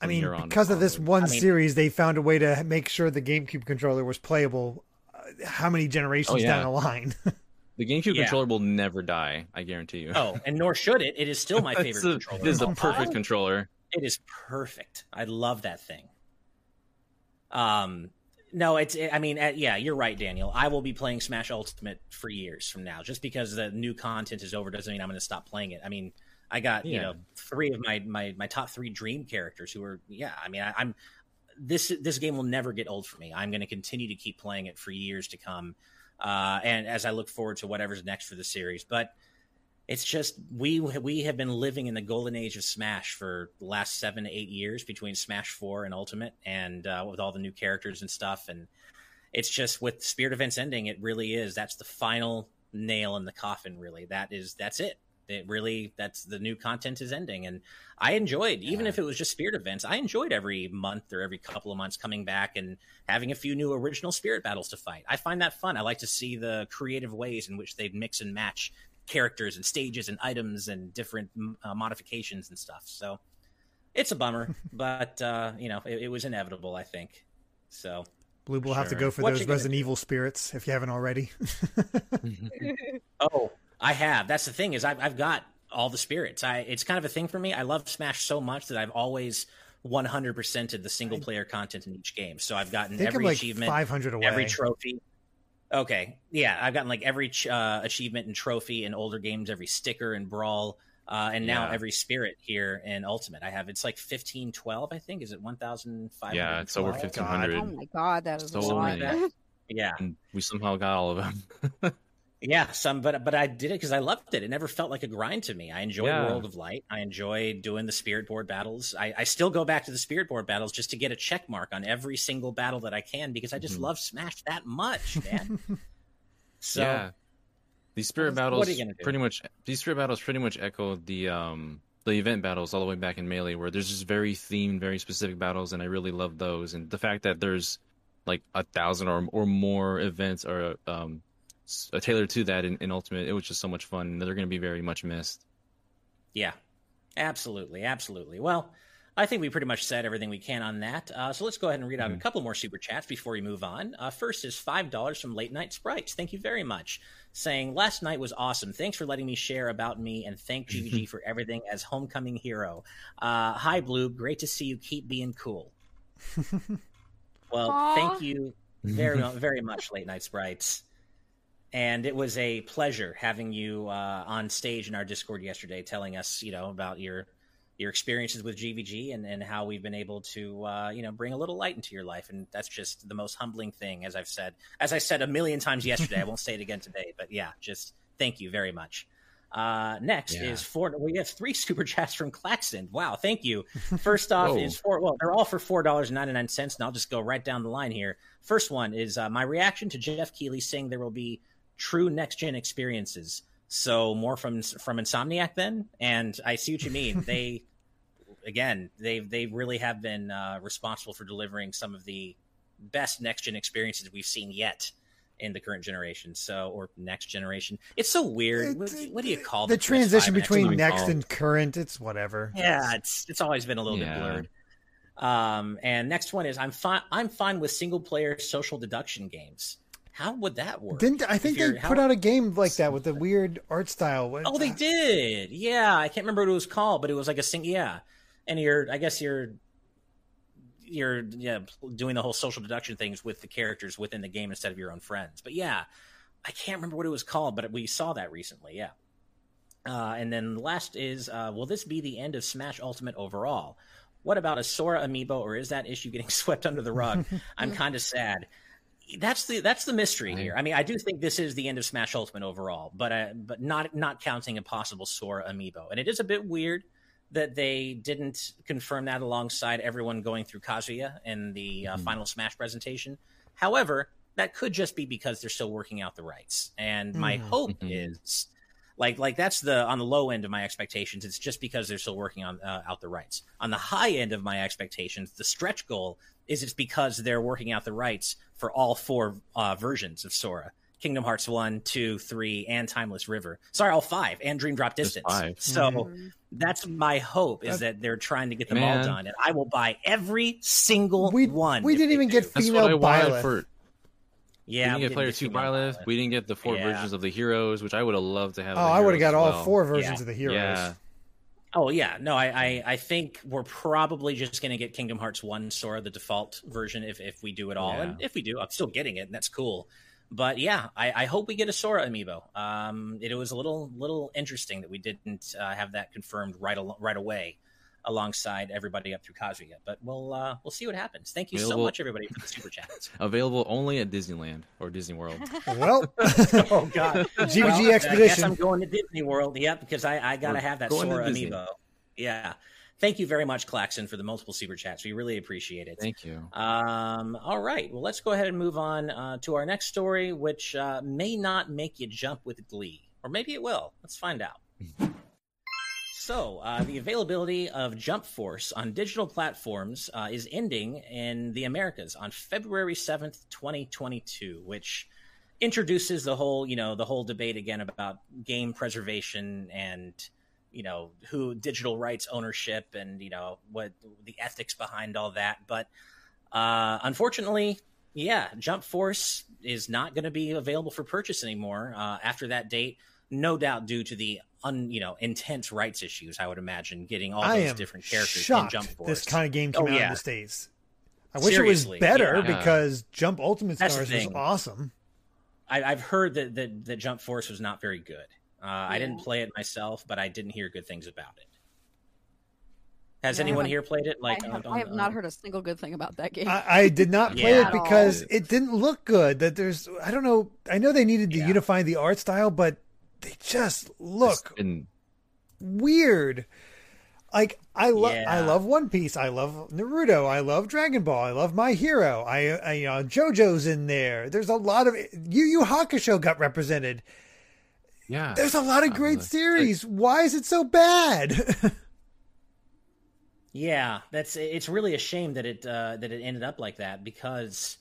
I mean, here on because of this one I mean- series, they found a way to make sure the GameCube controller was playable. uh, How many generations Oh, yeah. down the line? the GameCube Yeah. controller will never die. I guarantee you. Oh, and nor should it. It is still my favorite a- controller. It is of the perfect time. controller. It is perfect. I love that thing. Um, no, it's. I mean, uh, yeah, you're right, Daniel. I will be playing Smash Ultimate for years from now. Just because the new content is over doesn't mean I'm going to stop playing it. I mean, I got you know three of my my my top three dream characters who are yeah. I mean, I, I'm this this game will never get old for me. I'm going to continue to keep playing it for years to come. Uh, and as I look forward to whatever's next for the series, but it's just we we have been living in the golden age of Smash for the last seven to eight years between Smash Four and Ultimate, and uh, with all the new characters and stuff. And it's just with Spirit Events ending, it really is. That's the final nail in the coffin. Really, that is that's it. It really that's the new content is ending, and I enjoyed even Yeah. if it was just Spirit Events. I enjoyed every month or every couple of months coming back and having a few new original Spirit battles to fight. I find that fun. I like to see the creative ways in which they mix and match characters and stages and items and different uh, modifications and stuff. So it's a bummer, but uh, you know it, it was inevitable. I think. So Blue will have to go for What those Resident Evil spirits if you haven't already. oh, I have. That's the thing is I've I've got all the spirits. I it's kind of a thing for me. I love Smash so much that I've always 100%ed the single player content in each game. So I've gotten every like achievement, 500 away. every trophy. Okay, yeah, I've gotten like every ch- uh, achievement and trophy in older games, every sticker and brawl, uh, and now Yeah. every spirit here in Ultimate. I have it's like fifteen twelve, I think. Is it one thousand five? Yeah, it's over 1500. oh my god, that is So a lot. many. Yeah, and we somehow got all of them. yeah. Some, but but I did it because I loved it. It never felt like a grind to me. I enjoyed Yeah. World of Light. I enjoyed doing the spirit board battles. I, I still go back to the spirit board battles just to get a check mark on every single battle that I can because I just Mhm. love Smash that much, man. so yeah, these spirit battles are you gonna do? pretty much these spirit battles pretty much echo the um the event battles all the way back in melee where there's just very themed very specific battles and i really love those and the fact that there's like a thousand or, or more events or um uh, tailored to that in, in ultimate it was just so much fun they're going to be very much missed Yeah, absolutely, absolutely. Well, I think we pretty much said everything we can on that. Uh, so let's go ahead and read out a Mhm. couple more super chats before we move on. Uh, first is five dollars from Late Night Sprites. Thank you very much. Saying last night was awesome. Thanks for letting me share about me and thank GVG for everything as homecoming hero. Uh, hi Blue, great to see you. Keep being cool. Well, Aw. thank you very very much, Late Night Sprites. And it was a pleasure having you uh, on stage in our Discord yesterday, telling us, you know, about your your experiences with GVG and, and how we've been able to, uh, you know, bring a little light into your life. And that's just the most humbling thing, as I've said, as I said a million times yesterday. I won't say it again today, but yeah, just thank you very much. Uh, next Yeah. is four. We have three super chats from Claxton. Wow, thank you. First off is four. Well, they're all for four dollars and ninety nine cents, and I'll just go right down the line here. First one is uh, my reaction to Jeff Keighley saying there will be true next gen experiences. So more from from Insomniac then, and I see what you mean. they again, they they really have been uh, responsible for delivering some of the best next gen experiences we've seen yet in the current generation. So or next generation. It's so weird. What, It- what do you call the transition and between Xbox? next call. and current? It's whatever. Yeah, it's it's always been a little bit blurred. Um, and next one is I'm fine. I'm fine with single player social deduction games. How would that work? Didn't I think they you're- put out a game like that with the weird art style? What- Oh, they did. Yeah, I can't remember what it was called, but it was like a sing. Yeah, and you're. I guess you're. You're yeah doing the whole social deduction things with the characters within the game instead of your own friends. But yeah, I can't remember what it was called, but we saw that recently. Yeah. Uh, and then last is, uh, will this be the end of Smash Ultimate overall? What about a Sora amiibo, or is that issue getting swept under the rug? I'm kind of sad. That's the that's the mystery Right. here. I mean, I do think this is the end of Smash Ultimate overall, but uh, but not not counting a possible Sora amiibo. And it is a bit weird that they didn't confirm that alongside everyone going through Kazuya in the uh, Mhm. final Smash presentation. However, that could just be because they're still working out the rights. And my Mhm. hope Mhm. is like like that's the on the low end of my expectations. It's just because they're still working on uh, out the rights. On the high end of my expectations, the stretch goal is it's because they're working out the rights for all four uh, versions of Sora. Kingdom Hearts 1, 2, 3, and Timeless River. Sorry, all five, and Dream Drop Distance. five. So Mhm. that's my hope is that they're trying to get them all done. And I will buy every single We- one. we didn't even do. get That's female what I Byleth. for. Yeah, we didn't we get didn't player get two female Byleth. Byleth. We didn't get the four Yeah. versions of the heroes, which I would have loved to have. Oh, I would have got all well. four versions Yeah. of the heroes. Yeah, Oh yeah, no, I I, I think we're probably just going to get Kingdom Hearts One Sora the default version if if we do it all, Yeah. and if we do, I'm still getting it, and that's cool. But yeah, I, I hope we get a Sora amiibo. Um, it, was a little little interesting that we didn't uh, have that confirmed right al- right away alongside everybody up through Kazuya. But we'll uh, we'll see what happens. Thank you so much, everybody, for the super chats. available only at Disneyland or Disney World. Well, oh God, GVG Well, I guess Expedition. I'm going to Disney World. Yep, because I, I gotta We're have that going to Sora Disney. amiibo. Yeah. Thank you very much, Claxon, for the multiple super chats. We really appreciate it. Thank you. Um, all right. Well, let's go ahead and move on uh, to our next story, which uh, may not make you jump with glee, or maybe it will. Let's find out. So, uh, the availability of Jump Force on digital platforms uh, is ending in the Americas on February 7th, 2022, which introduces the whole, you know, the whole debate again about game preservation and, you know, who digital rights ownership and, you know, what the ethics behind all that. But uh, unfortunately, yeah, Jump Force is not going to be available for purchase anymore uh, after that date. No doubt due to the un, you know intense rights issues. I would imagine getting all I those am different characters in Jump Force. this kind of game came Oh, out in the states. I wish it was better yeah. because Jump Ultimate That's Stars was thing. awesome. I, I've heard that, that that Jump Force was not very good. Uh, I didn't play it myself, but I didn't hear good things about it. Has Yeah, anyone here played it? Like, I, have, on- I have on- not heard a single good thing about that game. I, I did not play Yeah. it because it didn't look good. That there's, I don't know. I know they needed to Yeah. unify the art style, but they just look And weird. Like I love, I love One Piece. I love Naruto. I love Dragon Ball. I love My Hero. I, I you know, JoJo's in there. There's a lot of Yu Yu Hakusho got represented. yeah, There's a lot of great like- series. Why is it so bad? Yeah, that's it's really a shame that it uh, that it ended up like that because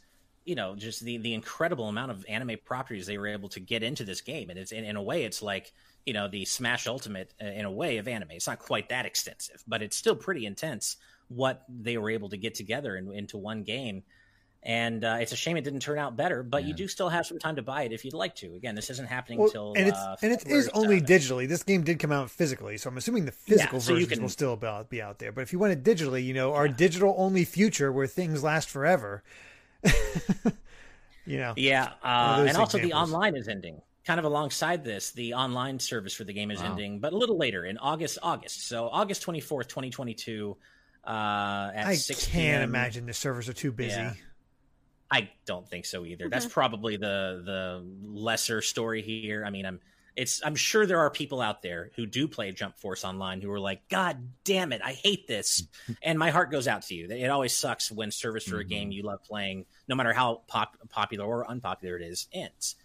you know just the the incredible amount of anime properties they were able to get into this game, and it's in, in a way it's like you know the Smash Ultimate uh, in a way of anime. It's not quite that extensive, but it's still pretty intense what they were able to get together in, into one game. And uh, it's a shame it didn't turn out better, but you do still have some time to buy it if you'd like to. Again, this isn't happening Well, until and it's uh, and it is only 7th. digitally. This game did come out physically, so I'm assuming the physical so versions can- will still be out, be out there. But if you want it digitally, you know, our digital only future where things last forever. you know, Yeah, uh, those and also the online is ending. Kind of alongside this, the online service for the game is Wow. ending, but a little later in August. August, so August twenty fourth, twenty twenty two. Uh, at I 6 can't PM. imagine the servers are too busy. Yeah. I don't think so either. That's probably the the lesser story here. I mean, I'm it's I'm sure there are people out there who do play Jump Force online who are like, God damn it, I hate this, and my heart goes out to you. It always sucks when service for a Mhm. game you love playing, no matter how pop, popular or unpopular it is, ends.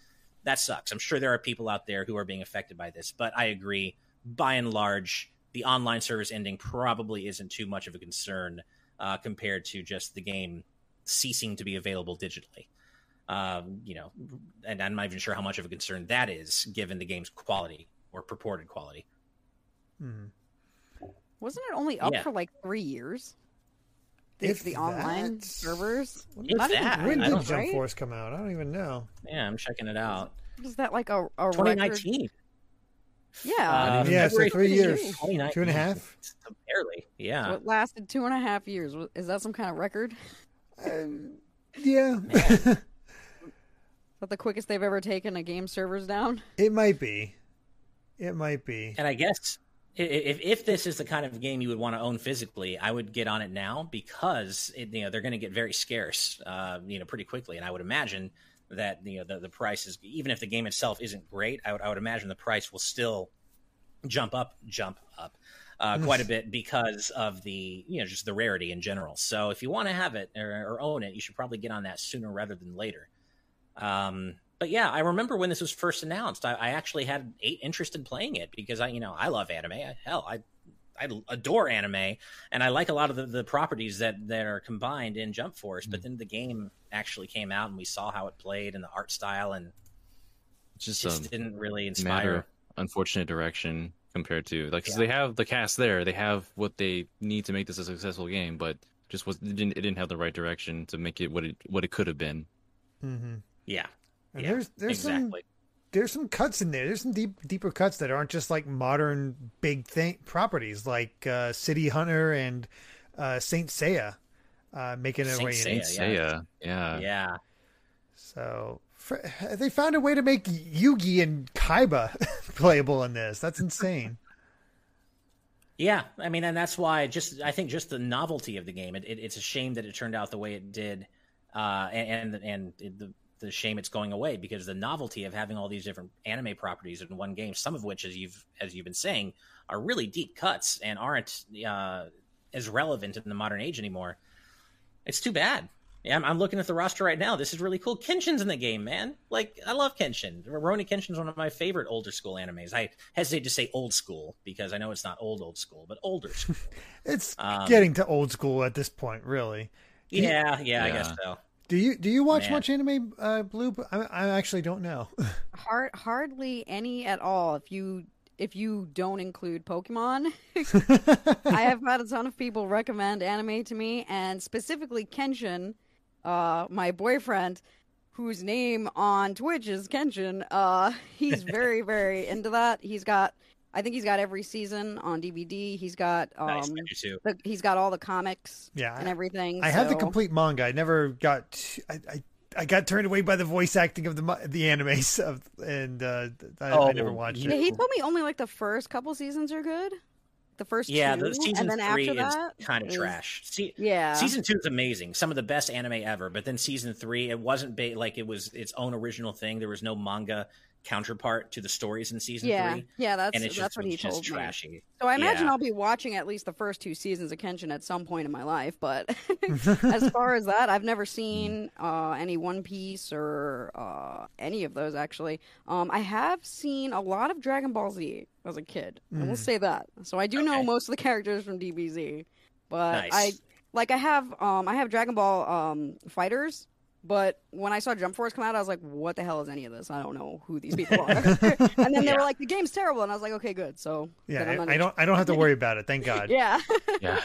That sucks. I'm sure there are people out there who are being affected by this, but I agree. By and large, the online service ending probably isn't too much of a concern uh, compared to just the game ceasing to be available digitally. Um, you know, and I'm not even sure how much of a concern that is given the game's quality or purported quality. Mhm. Wasn't it only up Yeah. for like three years? The, If the online servers. If Not that, three When did Jump right? Force come out? I don't even know. Yeah, I'm checking it out. Is that like a, a record? 2019. Yeah. Uh, Yeah, so three years. Two and a half? Barely. Yeah. So it lasted two and a half years. Is that some kind of record? Um, yeah, Is that the quickest they've ever taken a game servers down? it might be. It might be. And I guess i- i- if if this is the kind of game you would want to own physically, I would get on it now because it, you know they're going to get very scarce, uh, you know, pretty quickly. And I would imagine that you know the the price is even if the game itself isn't great, I would I would imagine the price will still jump up, jump up. uh, quite a bit because of the you know just the rarity in general. So if you want to have it or, or own it, you should probably get on that sooner rather than later. Um, but yeah, I remember when this was first announced. I, I actually had eight interest in playing it because I, you know, I love anime. I, hell, I, I adore anime, and I like a lot of the, the properties that that are combined in Jump Force. But then the game actually came out, and we saw how it played and the art style, and Just, just didn't really matter inspire. unfortunate direction compared to like 'cause Yeah. they have the cast there, they have what they need to make this a successful game, but just was it didn't it didn't have the right direction to make it what it what it could have been. hmm Yeah, And Yeah, there's there's some there's some cuts in there. There's some deep deeper cuts that aren't just like modern big thing properties like uh, City Hunter and uh, Saint Seiya uh, making their Saint way in. Seiya, Seiya, yeah. yeah. yeah. So fr- they found a way to make Yugi and Kaiba playable in this. That's insane. Yeah, I mean, and that's why just I think just the novelty of the game. It, it, it's a shame that it turned out the way it did, uh, and and, and it, the the shame it's going away because the novelty of having all these different anime properties in one game, some of which, as you've as you've been saying, are really deep cuts and aren't uh, as relevant in the modern age anymore. It's too bad. Yeah, I'm, I'm looking at the roster right now. This is really cool. Kenshin's in the game, man. Like, I love Kenshin. Rurouni Kenshin's one of my favorite older school animes. I hesitate to say old school because I know it's not old old school, but older school. It's Um, getting to old school at this point, really. yeah, yeah, I guess so. Do you do you watch Man. much anime, uh, Blue? I, I actually don't know. Hard, hardly any at all. If you if you don't include Pokemon, I have had a ton of people recommend anime to me, and specifically Kenshin, uh, my boyfriend, whose name on Twitch is Kenshin. Uh, he's very, very into that. He's got, I think he's got every season on DVD. He's got, um, nice, I do too. the, he's got all the comics Yeah, and everything. I have the complete manga. I never got. I, I I got turned away by the voice acting of the the animes of, and uh, I, I never Oh, watched Yeah, it. he told me only like the first couple seasons are good. The first Yeah, two, the season and then three after is that kind of is- trash. See, Yeah, season two is amazing, some of the best anime ever. But then season three, it wasn't ba- like it was its own original thing. There was no manga counterpart to the stories in season yeah, three, yeah. That's and it's that's just, what he it's just told me. So I imagine Yeah. I'll be watching at least the first two seasons of Kenshin at some point in my life. But as far as that, I've never seen uh, any One Piece or uh, any of those actually. Um, I have seen a lot of Dragon Ball Z as a kid. I will Mm. say that. So I do know most of the characters from DBZ. But Nice. I like I have um I have Dragon Ball um fighters. But when I saw Jump Force come out, I was like, "What the hell is any of this? I don't know who these people are." and then they Yeah. were like, "The game's terrible," and I was like, "Okay, good." So Yeah, I'm I, I don't I don't have to worry about it. Thank God. yeah. Yeah.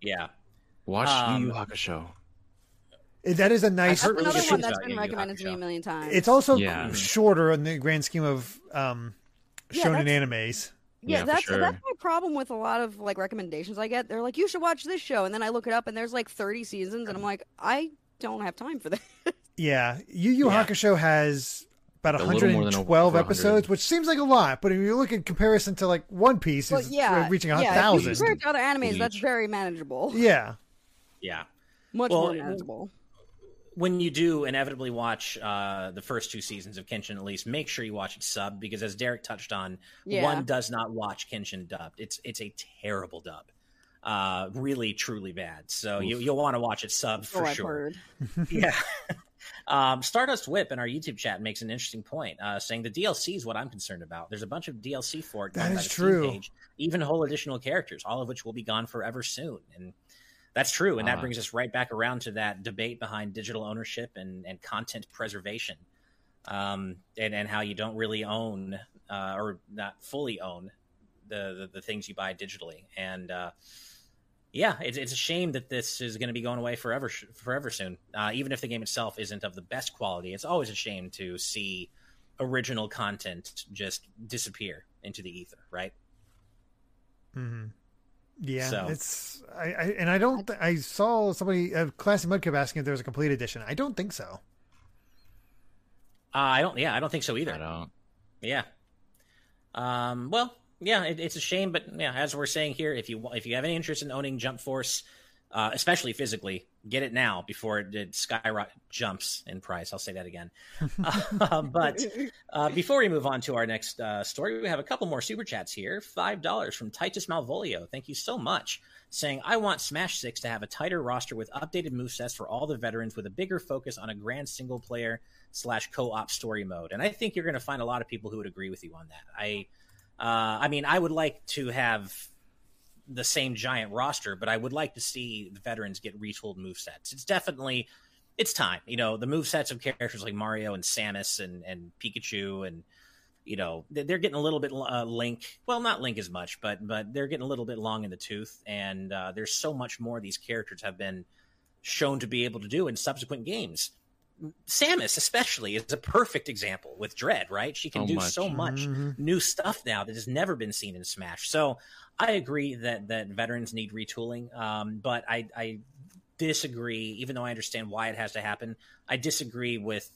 Yeah, Watch Um, Yu Yu Hakusho. That is a nice. heard That's really another one things that's about been Yu Yu recommended to me a million times. It's also Yeah. shorter in the grand scheme of um, Yeah, shonen that's- animes. yeah, Yeah, that's sure. that's my problem with a lot of like recommendations I get. They're like, you should watch this show, and then I look it up, and there's like 30 seasons, and I'm like, I don't have time for that. Yeah, Yu Yu Yeah. Hakusho has about A little more than 112 over 100. episodes, which seems like a lot, but if you look in comparison to like One Piece, but is yeah, reaching a yeah, if thousand. compare it to other animes, that's very manageable. Yeah, yeah. Much Well, more manageable. when you do inevitably watch uh, the first two seasons of Kenshin, at least make sure you watch it sub because, as Derek touched on, Yeah. one does not watch Kenshin dubbed. It's it's a terrible dub, uh, really truly bad. So you you'll want to watch it sub for I've sure. yeah. Um, Stardust Whip in our YouTube chat makes an interesting point, uh, saying the DLC is what I'm concerned about. There's a bunch of DLC for it. That going by is the Steam true. Page, even whole additional characters, all of which will be gone forever soon. And that's true. And that Ah. brings us right back around to that debate behind digital ownership and, and content preservation, um, and, and how you don't really own uh, or not fully own the, the, the things you buy digitally. And uh, yeah, it's, it's a shame that this is going to be going away forever, forever soon. Uh, even if the game itself isn't of the best quality, it's always a shame to see original content just disappear into the ether, right? hmm yeah. So- It's I, I and I don't. Th- I saw somebody uh, classic mudkip asking if there was a complete edition. I don't think so. Uh, I don't. Yeah, I don't think so either. I don't. Yeah. Um, well, yeah, it, it's a shame, but yeah, as we're saying here, if you if you have any interest in owning Jump Force, uh, especially physically. Get it now before it, it skyrocket jumps in price. I'll say that again. uh, but uh, before we move on to our next uh, story, we have a couple more super chats here. Five dollars from Titus Malvolio. Thank you so much. Saying I want Smash Six to have a tighter roster with updated movesets for all the veterans, with a bigger focus on a grand single player slash co-op story mode. And I think you're going to find a lot of people who would agree with you on that. I, uh, I mean, I would like to have the same giant roster, but I would like to see the veterans get retooled move sets. It's definitely it's time. You know, the move sets of characters like Mario and Samus and and Pikachu and you know they're getting a little bit uh, Link. Well, not Link as much, but but they're getting a little bit long in the tooth. And uh, there's so much more these characters have been shown to be able to do in subsequent games. Samus, especially, is a perfect example with Dread. Right, she can So do much. so much Mm-hmm. new stuff now that has never been seen in Smash. So I agree that that veterans need retooling, um, but I, I disagree. Even though I understand why it has to happen, I disagree with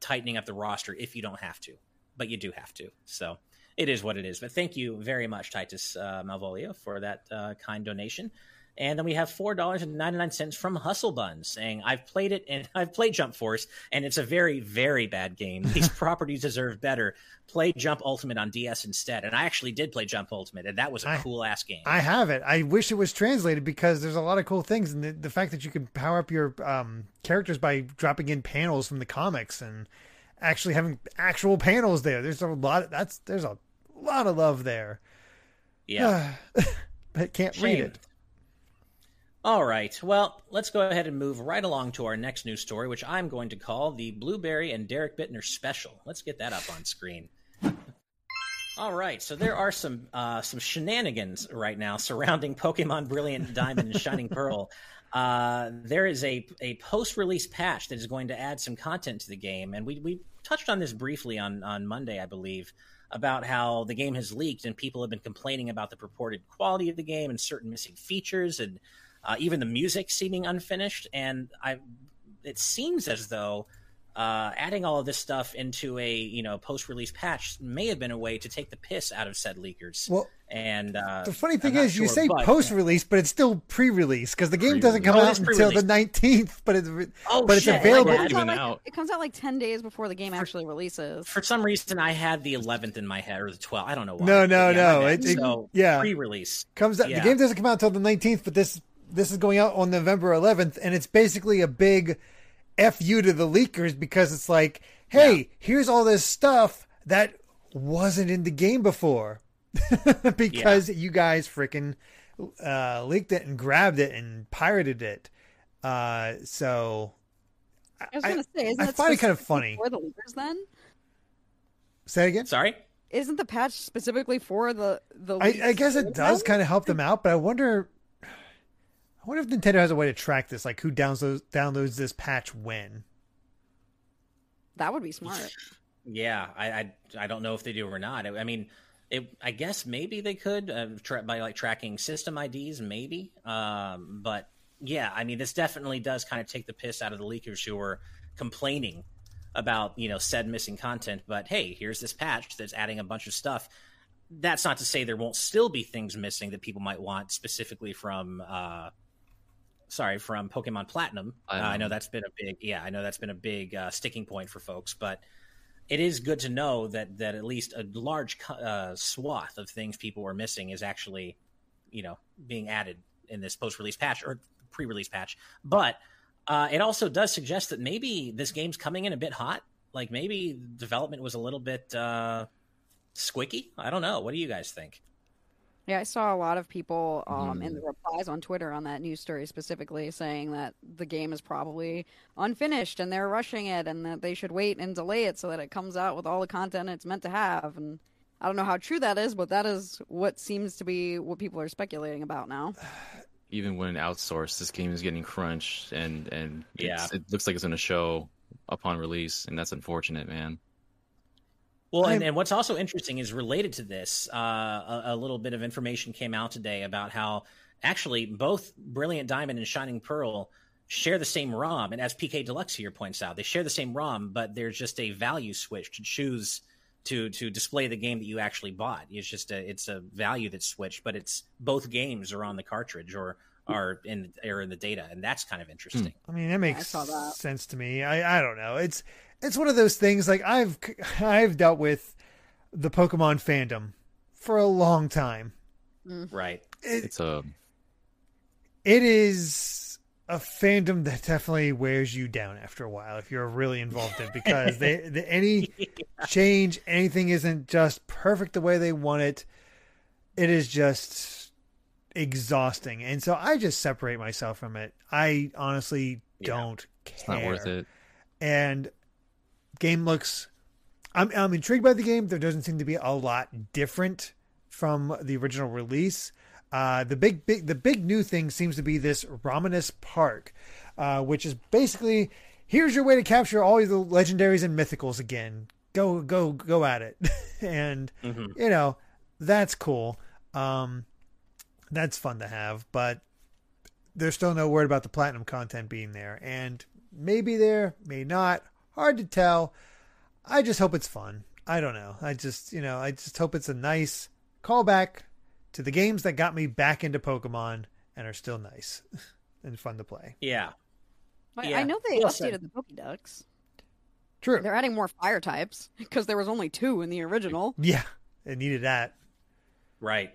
tightening up the roster if you don't have to, but you do have to. So it is what it is. But thank you very much, Titus uh, Malvolio, for that uh, kind donation. And then we have four dollars and ninety nine cents from Hustle Bun saying, "I've played it and I've played Jump Force, and it's a very, very bad game. These properties deserve better. Play Jump Ultimate on DS instead." And I actually did play Jump Ultimate, and that was a cool ass game. I have it. I wish it was translated because there's a lot of cool things, and the, the fact that you can power up your um, characters by dropping in panels from the comics and actually having actual panels there. There's a lot. Of, that's there's a lot of love there. yeah. but can't read it. All right. Well, let's go ahead and move right along to our next news story, which I'm going to call the Blueberry and Derek Bittner special. Let's get that up on screen. All right, so there are some uh, some shenanigans right now surrounding Pokemon Brilliant Diamond and Shining Pearl. Uh, there is a a post release patch that is going to add some content to the game, and we we touched on this briefly on on Monday, I believe, about how the game has leaked and people have been complaining about the purported quality of the game and certain missing features and uh, even the music seeming unfinished. And I, it seems as though uh, adding all of this stuff into a you know post release patch may have been a way to take the piss out of said leakers. Well, and uh, the funny thing not is, you say but- post release, but it's still pre release because the game doesn't come Oh, out until the 19th. But it's Oh, but it's shit, available. my. It comes, out like, out. it comes out like 10 days before the game actually releases. For some reason, I had the 11th in my head or the 12th. I don't know why. No, no, yeah, no. bad. It- it- so yeah. pre-release. comes out. Yeah. The game doesn't come out until the 19th, but this this is going out on November 11th, and it's basically a big fu to the leakers because it's like, hey, here's all this stuff that wasn't in the game before because you guys freaking uh, leaked it and grabbed it and pirated it. Uh, so I was going to say, isn't I find it kind of funny. For the leakers, then? Say it again. Sorry. Isn't the patch specifically for the the? I, I guess it does then? kind of help them out, but I wonder. I wonder if Nintendo has a way to track this, like who downloads downloads this patch when. That would be smart. Yeah, I, I I don't know if they do or not. I, I mean, it. I guess maybe they could uh, tra- by like tracking system IDs, maybe. Um, but yeah, I mean, this definitely does kind of take the piss out of the leakers who were complaining about you know said missing content. But hey, here's this patch that's adding a bunch of stuff. That's not to say there won't still be things missing that people might want specifically from. Uh, sorry, from Pokemon Platinum. Uh, I know that's been a big, yeah, I know that's been a big uh, sticking point for folks, but it is good to know that that at least a large uh, swath of things people were missing is actually, you know, being added in this post-release patch or pre-release patch. But uh, it also does suggest that maybe this game's coming in a bit hot. Like maybe development was a little bit uh, squicky. I don't know. What do you guys think? Yeah, I saw a lot of people um, in Mm-hmm. the replies on Twitter on that news story specifically saying that the game is probably unfinished and they're rushing it and that they should wait and delay it so that it comes out with all the content it's meant to have. And I don't know how true that is, but that is what seems to be what people are speculating about now. Even when outsourced, this game is getting crunched, and and Yeah. it looks like it's going to show upon release, and that's unfortunate, man. Well, and, and what's also interesting is related to this, uh, a, a little bit of information came out today about how actually both Brilliant Diamond and Shining Pearl share the same ROM. And as PK Deluxe here points out, they share the same ROM, but there's just a value switch to choose to to display the game that you actually bought. It's just a it's a value that's switched, but it's both games are on the cartridge or are in are in the data, and that's kind of interesting. I mean, that makes saw that. sense to me. I I don't know. It's it's one of those things like I've I've dealt with the Pokemon fandom for a long time. Mm. Right. It, It's a it is a fandom that definitely wears you down after a while if you're really involved in it because they, the, any change anything isn't just perfect the way they want it it is just exhausting and so i just separate myself from it i honestly Yeah. don't care it's not worth it. and game looks I'm, I'm intrigued by the game. There doesn't seem to be a lot different from the original release. Uh, the big big the big new thing seems to be this Ramanas Park uh, which is basically here's your way to capture all the legendaries and mythicals again. Go go go at it. And hmm you know that's cool. Um that's fun to have but there's still no word about the platinum content being there. And maybe there may not hard to tell i just hope it's fun i don't know i just you know i just hope it's a nice callback to the games that got me back into pokemon and are still nice and fun to play Yeah. I, Yeah. I know they Well updated said. the Pokédex. true They're adding more fire types because there was only two in the original. yeah it needed that Right.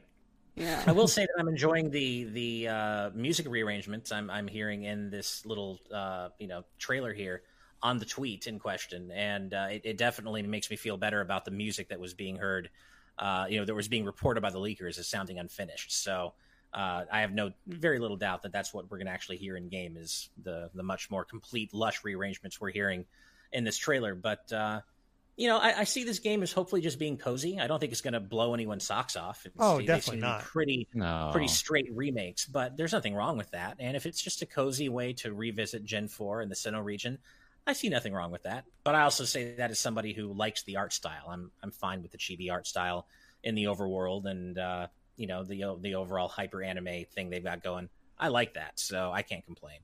Yeah. I will say that I'm enjoying the the uh, music rearrangements I'm I'm hearing in this little uh, you know trailer here on the tweet in question, and uh, it, it definitely makes me feel better about the music that was being heard, uh, you know, that was being reported by the leakers as sounding unfinished. So uh, I have no very little doubt that that's what we're going to actually hear in game is the the much more complete, lush rearrangements we're hearing in this trailer. But uh, you know, I, I see this game as hopefully just being cozy. I don't think it's going to blow anyone's socks off. It's, Oh, definitely seem to be not. Pretty No. pretty straight remakes, but there's nothing wrong with that. And if it's just a cozy way to revisit Gen 4 in the Sinnoh region, I see nothing wrong with that. But I also say that as somebody who likes the art style. I'm I'm fine with the chibi art style in the overworld and uh, you know the the overall hyper anime thing they've got going. I like that, so I can't complain.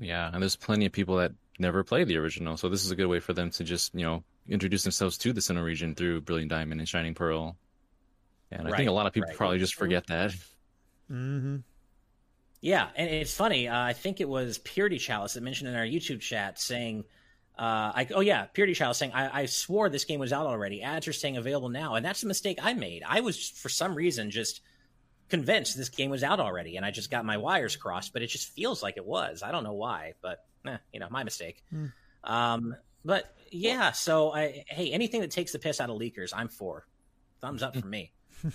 Yeah, and there's plenty of people that never played the original, so this is a good way for them to just you know introduce themselves to the Sinnoh region through Brilliant Diamond and Shining Pearl. And I Right, think a lot of people right. probably just forget that. mm-hmm Yeah, and it's funny. Uh, I think it was Purity Chalice that mentioned in our YouTube chat saying, uh, I, "Oh yeah, Purity Chalice saying I, I swore this game was out already. Ads are saying available now, and that's a mistake I made. I was for some reason just convinced this game was out already, and I just got my wires crossed. But it just feels like it was. I don't know why, but eh, you know, my mistake. Hmm. Um, but yeah, so I hey, anything that takes the piss out of leakers, I'm for. Thumbs up for me.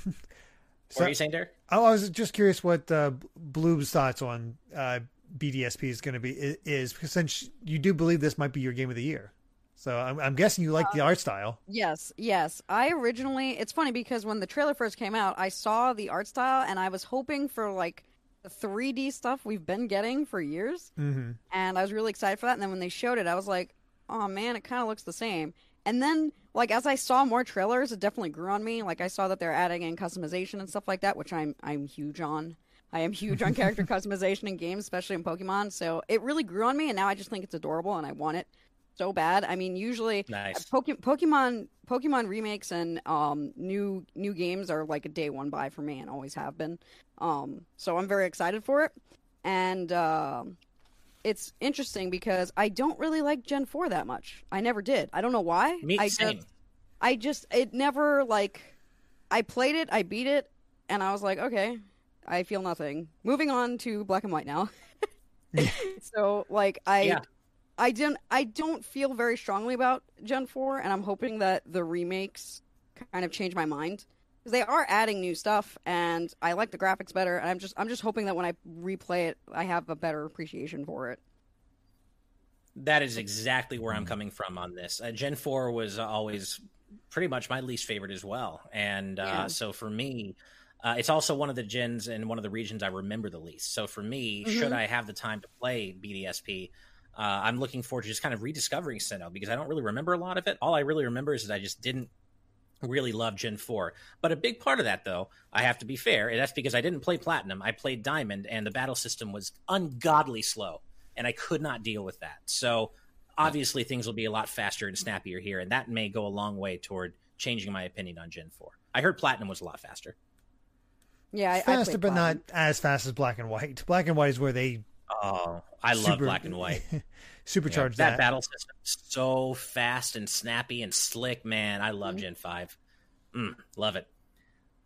what are you saying, Derek? Oh, I was just curious what uh, Bloob's thoughts on uh, BDSP is going to be is because since you do believe this might be your game of the year, so I'm, I'm guessing you like the art style. Yes, yes. I originally, it's funny because when the trailer first came out, I saw the art style and I was hoping for like the 3D stuff we've been getting for years. Mm-hmm. And I was really excited for that. And then when they showed it, I was like, oh man, it kind of looks the same. And then, like, as I saw more trailers, it definitely grew on me. Like, I saw that they're adding in customization and stuff like that, which I'm I'm huge on. I am huge on character customization in games, especially in Pokemon. So it really grew on me, and now I just think it's adorable, and I want it so bad. I mean, usually Nice. Poke- Pokemon Pokemon remakes and um, new new games are like a day one buy for me and always have been. Um, so I'm very excited for it, and um it's interesting because I don't really like Gen four that much. I never did. I don't know why. Me I same. Just, I just it never like I played it, I beat it, and I was like, okay, I feel nothing. Moving on to Black and White now. so like I Yeah. I don't I don't feel very strongly about Gen 4 and I'm hoping that the remakes kind of change my mind because they are adding new stuff and I like the graphics better and I'm just I'm just hoping that when I replay it I have a better appreciation for it. That is exactly where I'm coming from on this. Uh, Gen 4 was always pretty much my least favorite as well. And uh, Yeah. so for me, uh, it's also one of the gens and one of the regions I remember the least. So for me, should Mhm. I have the time to play BDSP, uh, I'm looking forward to just kind of rediscovering Sinnoh because I don't really remember a lot of it. All I really remember is that I just didn't really love Gen 4. But a big part of that, though, I have to be fair, and that's because I didn't play Platinum. I played Diamond, and the battle system was ungodly slow, and I could not deal with that. So obviously, things will be a lot faster and snappier here, and that may go a long way toward changing my opinion on Gen 4. I heard Platinum was a lot faster. Yeah, I, I faster, played but not as fast as black and white. Black and white is where they Oh, I love super- black and white. supercharge that, that. battle system is so fast and snappy and slick, man. I love Mhm. Gen Five. Mm, love it.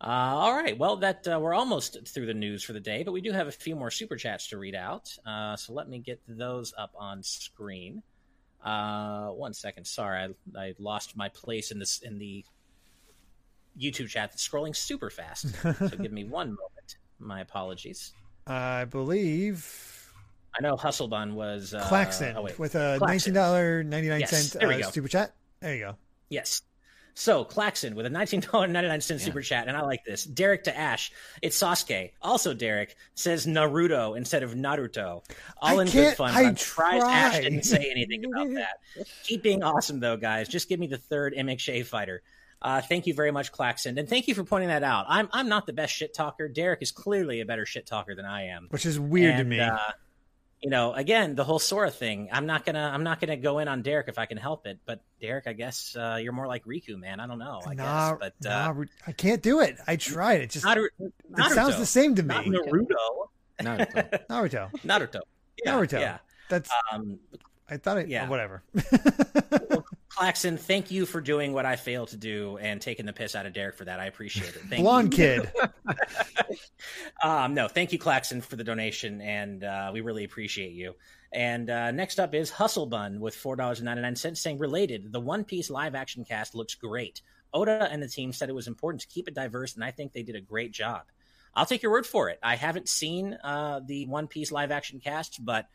Uh, all right, well, that uh, we're almost through the news for the day, but we do have a few more super chats to read out. Uh, so let me get those up on screen. Uh, one second, sorry, I, I lost my place in this in the YouTube chat that's scrolling super fast. so give me one moment. My apologies. I believe I know Hustlebun was uh, Claxon oh, with a Claxon. nineteen dollar ninety nine Yes, cent there we uh, go. super chat. There you go. Yes. So Claxon with a nineteen dollar ninety nine cent super chat, and I like this. Derek to Ash, it's Sasuke. Also, Derek says Naruto instead of Naruto. All I in good can't- fun. I but I'm surprised Ash try. didn't say anything about that. Keep being awesome though, guys. Just give me the third MXA fighter. Uh, thank you very much, Claxon, and thank you for pointing that out. I'm I'm not the best shit talker. Derek is clearly a better shit talker than I am. Which is weird to me. Uh, you know, again, the whole Sora thing. I'm not gonna, I'm not gonna go in on Derek if I can help it. But Derek, I guess uh, you're more like Riku, man. I don't know. I nah, guess, but uh, nah, I can't do it. I tried. It just Naru- it sounds the same to me. Not Naruto. Naruto. Naruto. Naruto. Yeah, Naruto. Yeah. That's Um, I thought it. yeah. Whatever. Claxon, thank you for doing what I failed to do and taking the piss out of Derek for that. I appreciate it. Thank Blonde kid. Um, no, thank you, Claxon, for the donation, and uh, we really appreciate you. And uh, next up is Hustle Bun with four dollars and ninety nine cents, saying related. The One Piece live action cast looks great. Oda and the team said it was important to keep it diverse, and I think they did a great job. I'll take your word for it. I haven't seen uh, the One Piece live action cast, but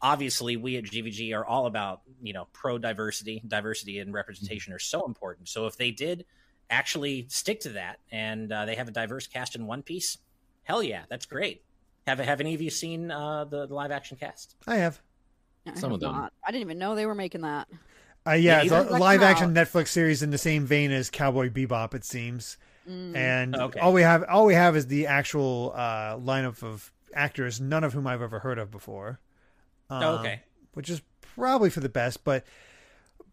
obviously we at GVG are all about you know pro diversity, diversity and representation are so important. So if they did actually stick to that, and uh, they have a diverse cast in One Piece, hell yeah, that's great. Have have any of you seen uh, the, the live action cast? I have. I Some have of them. not. I didn't even know they were making that. Uh, yeah, Me it's a live action them Netflix series in the same vein as Cowboy Bebop. It seems. Mm. and Okay. all we have all we have is the actual uh, lineup of actors, none of whom I've ever heard of before. Um, Oh, okay. which is probably for the best. But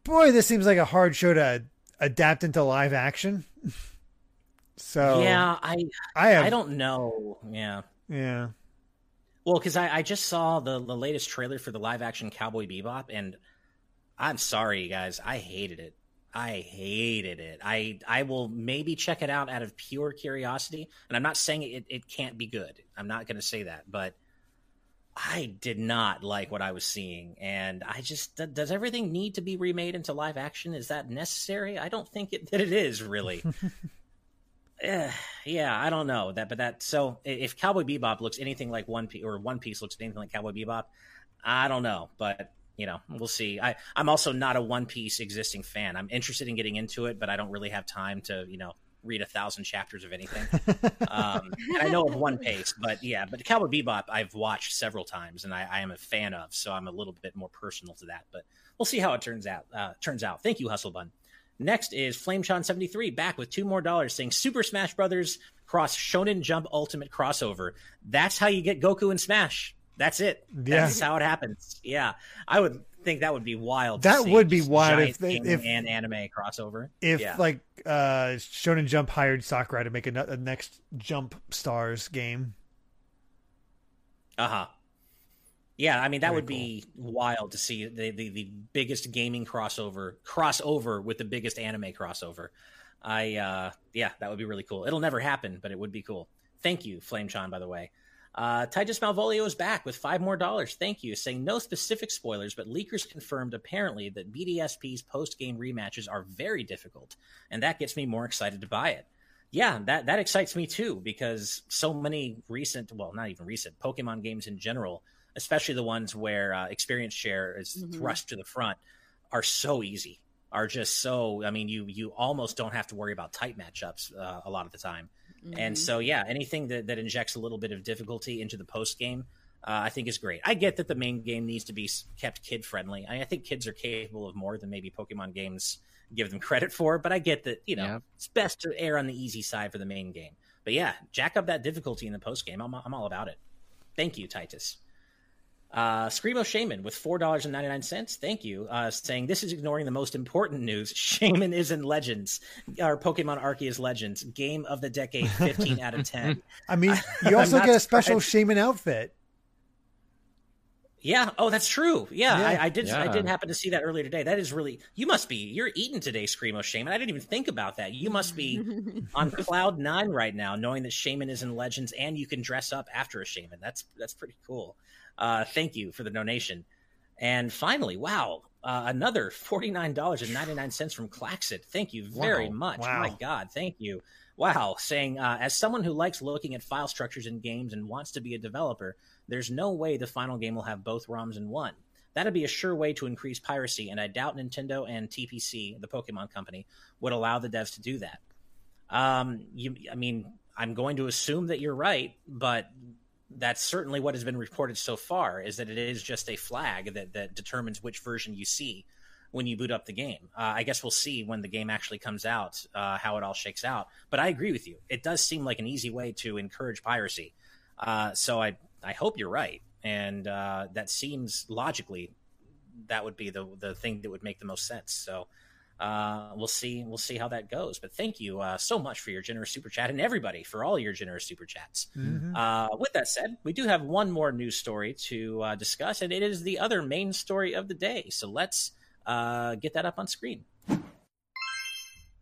boy, this seems like a hard show to adapt into live action. so yeah, I I have I don't know. Yeah. yeah Well, because I, I just saw the, the latest trailer for the live action Cowboy Bebop, and I'm sorry, guys, I hated it. I hated it. I I will maybe check it out out of pure curiosity, and I'm not saying it, it can't be good. I'm not going to say that, but I did not like what I was seeing, and I just th- does everything need to be remade into live action? Is that necessary? I don't think it, that it is really. Eh, yeah, I don't know that, but that so if Cowboy Bebop looks anything like One Piece or One Piece looks anything like Cowboy Bebop, I don't know, but you know, we'll see. I I'm also not a One Piece existing fan. I'm interested in getting into it, but I don't really have time to you know read a thousand chapters of anything. um, and I know of One Piece, but yeah, but Cowboy Bebop I've watched several times and I, I am a fan of, so I'm a little bit more personal to that. But we'll see how it turns out. Uh, turns out. Thank you, Hustle Bun. Next is FlameChan73 back with two more dollars saying Super Smash Brothers cross Shonen Jump Ultimate crossover. That's how you get Goku and Smash. That's it. Yeah. That's how it happens. Yeah. I would think that would be wild. to That see, would be wild if they- if- and anime crossover. if yeah. like uh Shonen Jump hired Sakurai to make a, a next Jump Stars game. Uh huh. Yeah, I mean that Very would be wild to see the, the the biggest gaming crossover crossover with the biggest anime crossover. I uh yeah, that would be really cool. It'll never happen, but it would be cool. Thank you, Flame FlameChan, by the way. Uh, Titus Malvolio is back with five more dollars. Thank you. Saying no specific spoilers, but leakers confirmed apparently that BDSP's post game rematches are very difficult, and that gets me more excited to buy it. Yeah, that that excites me too because so many recent, well, not even recent Pokemon games in general, especially the ones where uh, experience share is Mhm. thrust to the front, are so easy. Are just so. I mean, you you almost don't have to worry about tight matchups uh, a lot of the time. And Mhm. so, yeah, anything that, that injects a little bit of difficulty into the post game, uh, I think is great. I get that the main game needs to be kept kid friendly. I, I think kids are capable of more than maybe Pokemon games give them credit for, but I get that, you know, Yeah. it's best to err on the easy side for the main game. But yeah, jack up that difficulty in the post game. I'm, I'm all about it. Thank you, Titus. Uh, Screamo Shaman with four dollars and ninety nine cents. Thank you. Uh, saying this is ignoring the most important news. Shaman is in Legends, or Pokemon Arceus Legends, game of the decade, fifteen out of ten. I mean, you also get a special surprised. shaman outfit. Yeah. Oh, that's true. Yeah, Yeah. I, I did. I Yeah. did happen to see that earlier today. That is really. You must be. You're eating today, Screamo Shaman. I didn't even think about that. You must be on cloud nine right now, knowing that Shaman is in Legends and you can dress up after a Shaman. That's that's pretty cool. Uh, thank you for the donation. And finally, wow, uh, another forty nine dollars and ninety nine cents from Claxit. Thank you very Wow. much. Wow. My God, thank you. Wow, saying uh, as someone who likes looking at file structures in games and wants to be a developer, there's no way the final game will have both ROMs in one. That'd be a sure way to increase piracy, and I doubt Nintendo and TPC, the Pokemon company, would allow the devs to do that. Um, you, I mean, I'm going to assume that you're right, but that's certainly what has been reported so far. Is that it is just a flag that that determines which version you see when you boot up the game. Uh, I guess we'll see when the game actually comes out uh, how it all shakes out. But I agree with you. It does seem like an easy way to encourage piracy. Uh, so I I hope you're right, and uh, that seems logically that would be the the thing that would make the most sense. So uh, we'll see we'll see how that goes. But thank you uh, so much for your generous super chat and everybody for all your generous super chats. Mhm. Uh, with that said, we do have one more news story to uh, discuss, and it is the other main story of the day. So let's uh, get that up on screen.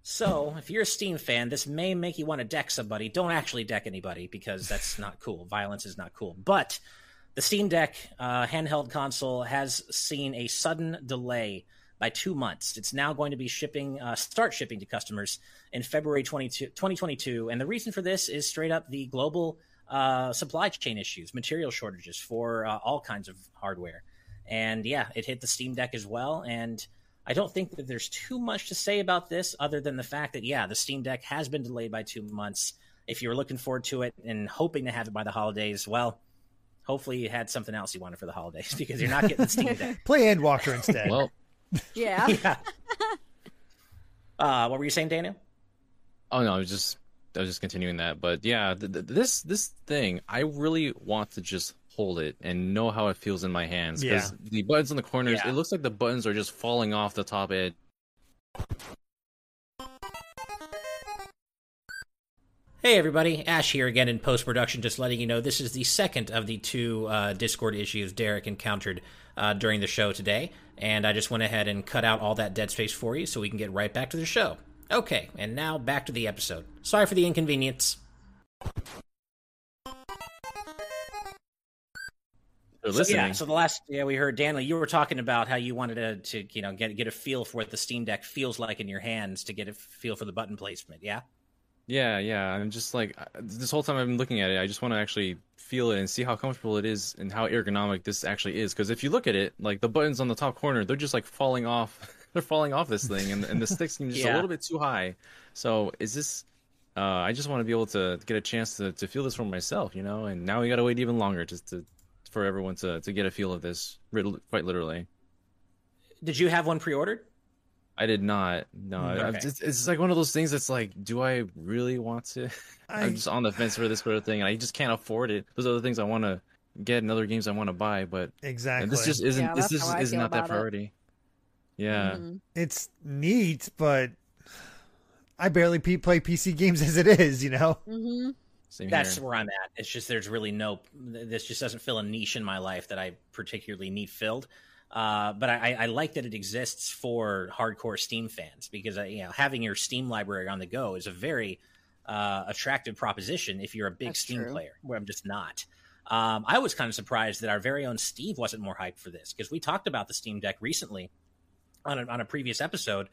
So, if you're a Steam fan, this may make you want to deck somebody. Don't actually deck anybody because that's not cool. Violence is not cool. But the Steam Deck uh, handheld console has seen a sudden delay by two months. It's now going to be shipping, uh, start shipping to customers in February 22, 2022. And the reason for this is straight up the global uh, supply chain issues, material shortages for uh, all kinds of hardware. And yeah, it hit the Steam Deck as well. And I don't think that there's too much to say about this other than the fact that, yeah, the Steam Deck has been delayed by two months. If you were looking forward to it and hoping to have it by the holidays, well, hopefully you had something else you wanted for the holidays because you're not getting the Steam Deck. Play Endwalker instead. Well, yeah. yeah. Uh, what were you saying, Daniel? oh no, I was just I was just continuing that, but yeah, th- th- this this thing, I really want to just hold it and know how it feels in my hands because the buttons on the corners, Yeah. it looks like the buttons are just falling off the top edge. Hey everybody, Ash here again in post production, just letting you know this is the second of the two uh, Discord issues Derek encountered uh, during the show today, and I just went ahead and cut out all that dead space for you so we can get right back to the show. Okay, and now back to the episode. Sorry for the inconvenience. They're So, yeah, so the last yeah we heard Daniel, you were talking about how you wanted to, to you know get get a feel for what the Steam Deck feels like in your hands to get a feel for the button placement. Yeah. Yeah, yeah. I'm just like this whole time I've been looking at it. I just want to actually feel it and see how comfortable it is and how ergonomic this actually is. Because if you look at it, like the buttons on the top corner, they're just like falling off. they're falling off this thing, and and the stick seems just Yeah. a little bit too high. So is this? Uh, I just want to be able to get a chance to, to feel this for myself, you know. And now we got to wait even longer just to for everyone to, to get a feel of this, quite literally. Did you have one pre-ordered? I did not. No, Okay. just, it's like one of those things that's like, do I really want to? I- I'm just on the fence for this sort of thing, and I just can't afford it. Those are the things I want to get, and other games I want to buy, but exactly. and this just isn't. Yeah, this that's is, how I is feel not that about it. priority. Yeah, Mhm. it's neat, but I barely play PC games as it is. You know. Mhm. Same That's here. where I'm at. It's just there's really no. This just doesn't fill a niche in my life that I particularly need filled. Uh, but I, I like that it exists for hardcore Steam fans because uh, you know having your Steam library on the go is a very uh, attractive proposition if you're a big That's Steam true. player. Where I'm just not. Um, I was kind of surprised that our very own Steve wasn't more hyped for this because we talked about the Steam Deck recently on a, on a previous episode,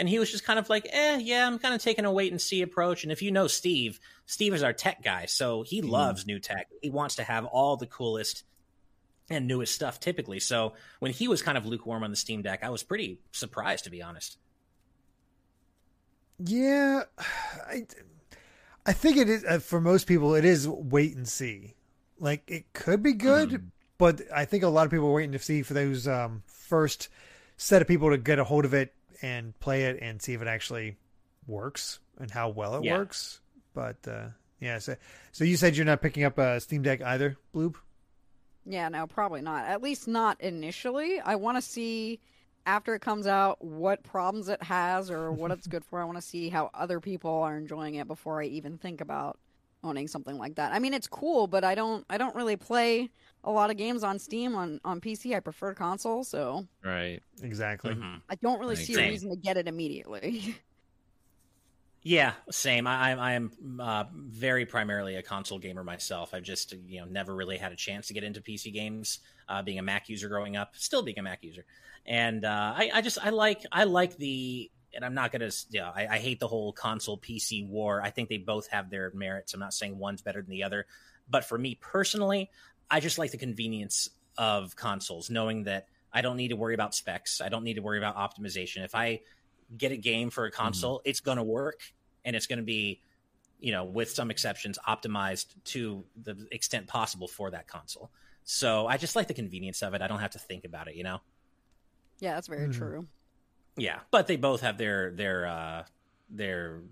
and he was just kind of like, "Eh, yeah, I'm kind of taking a wait and see approach." And if you know Steve, Steve is our tech guy, so he loves new tech. He wants to have all the coolest and newest stuff typically. So when he was kind of lukewarm on the Steam Deck, I was pretty surprised to be honest. Yeah, I, I think it is uh, for most people. It is wait and see. Like it could be good, Mhm. but I think a lot of people are waiting to see for those um, first set of people to get a hold of it and play it and see if it actually works and how well it Yeah. works. But uh, yeah, so so you said you're not picking up a Steam Deck either, Bloop? Yeah, no, probably not. At least not initially. I want to see after it comes out what problems it has or what it's good for. I want to see how other people are enjoying it before I even think about owning something like that. I mean, it's cool, but I don't I don't really play a lot of games on Steam on on PC. I prefer console, so Right. Exactly. Mhm. I don't really see a reason to get it immediately. Yeah, same. I, I I am uh, very primarily a console gamer myself. I've just you know never really had a chance to get into PC games. Uh, being a Mac user growing up, still being a Mac user, and uh, I, I just I like I like the and I'm not gonna you know I, I hate the whole console PC war. I think they both have their merits. I'm not saying one's better than the other, but for me personally, I just like the convenience of consoles, knowing that I don't need to worry about specs. I don't need to worry about optimization. If I get a game for a console, it's going to work and it's going to be, you know, with some exceptions, optimized to the extent possible for that console. So I just like the convenience of it. I don't have to think about it, you know. yeah, that's very Mhm. true. Yeah, but they both have their their uh, their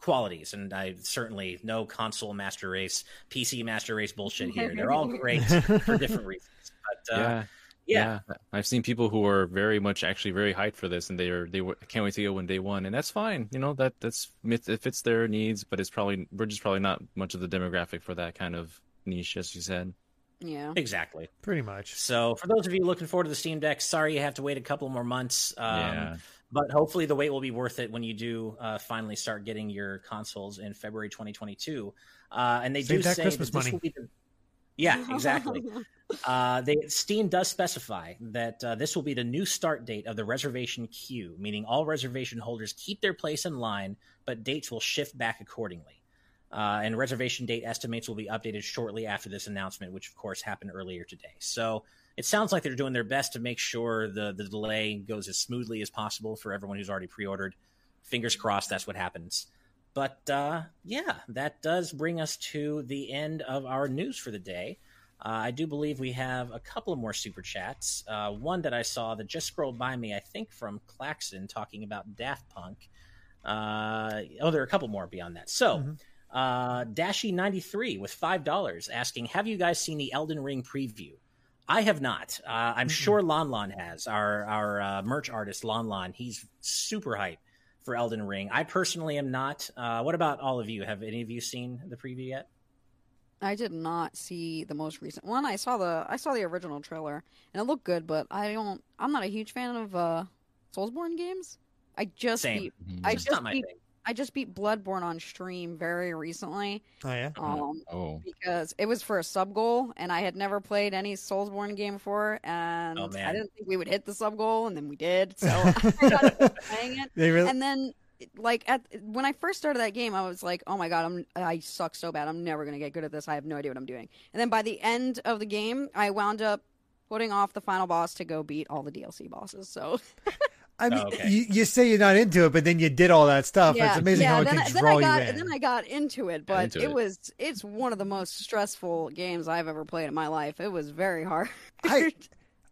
qualities, and I certainly no console master race, PC master race bullshit here. They're all great for different reasons. But uh, yeah. yeah, Yeah, I've seen people who are very much actually very hyped for this, and they are they were- can't wait to go when day one, and that's fine. You know that that's it fits their needs, but it's probably we're just probably not much of the demographic for that kind of niche, as you said. Yeah. exactly. Pretty much. So for those of you looking forward to the Steam Deck, sorry you have to wait a couple more months. Um, yeah, But hopefully the wait will be worth it when you do uh, finally start getting your consoles in February 2022. Uh, and they Save do that say Christmas that this money. will be the yeah, exactly. Uh, they, Steam does specify that uh, this will be the new start date of the reservation queue, meaning all reservation holders keep their place in line, but dates will shift back accordingly. Uh, and reservation date estimates will be updated shortly after this announcement, which of course happened earlier today. So it sounds like they're doing their best to make sure the, the delay goes as smoothly as possible for everyone who's already pre ordered. Fingers crossed that's what happens. But uh, yeah, that does bring us to the end of our news for the day. Uh, I do believe we have a couple of more super chats. Uh, one that I saw that just scrolled by me, I think from Claxon, talking about Daft Punk. Uh, oh, there are a couple more beyond that. So, Mhm. uh, Dashy93 with $5 asking, Have you guys seen the Elden Ring preview? I have not. Uh, I'm sure Lon Lon has. Our, our uh, merch artist, Lon Lon, he's super hype for Elden Ring. I personally am not. Uh, what about all of you? Have any of you seen the preview yet? I did not see the most recent one. I saw the I saw the original trailer and it looked good, but I don't. I'm not a huge fan of uh, Soulsborne games. I just Same. beat Mhm. I It's just not my beat thing. I just beat Bloodborne on stream very recently. Oh yeah. Um, oh because it was for a sub goal and I had never played any Soulsborne game before and Oh, I didn't think we would hit the sub goal and then we did. So I got playing it. They really. And then like at when I first started that game I was like, "Oh my god, I'm I suck so bad. I'm never going to get good at this. I have no idea what I'm doing." And then by the end of the game, I wound up putting off the final boss to go beat all the DLC bosses. So I mean, Oh, okay. you, you say you're not into it, but then you did all that stuff. it's amazing yeah, how it then, can then draw I got you in. then I got into it, but into it, it. was it's one of the most stressful games I've ever played in my life. It was very hard. I-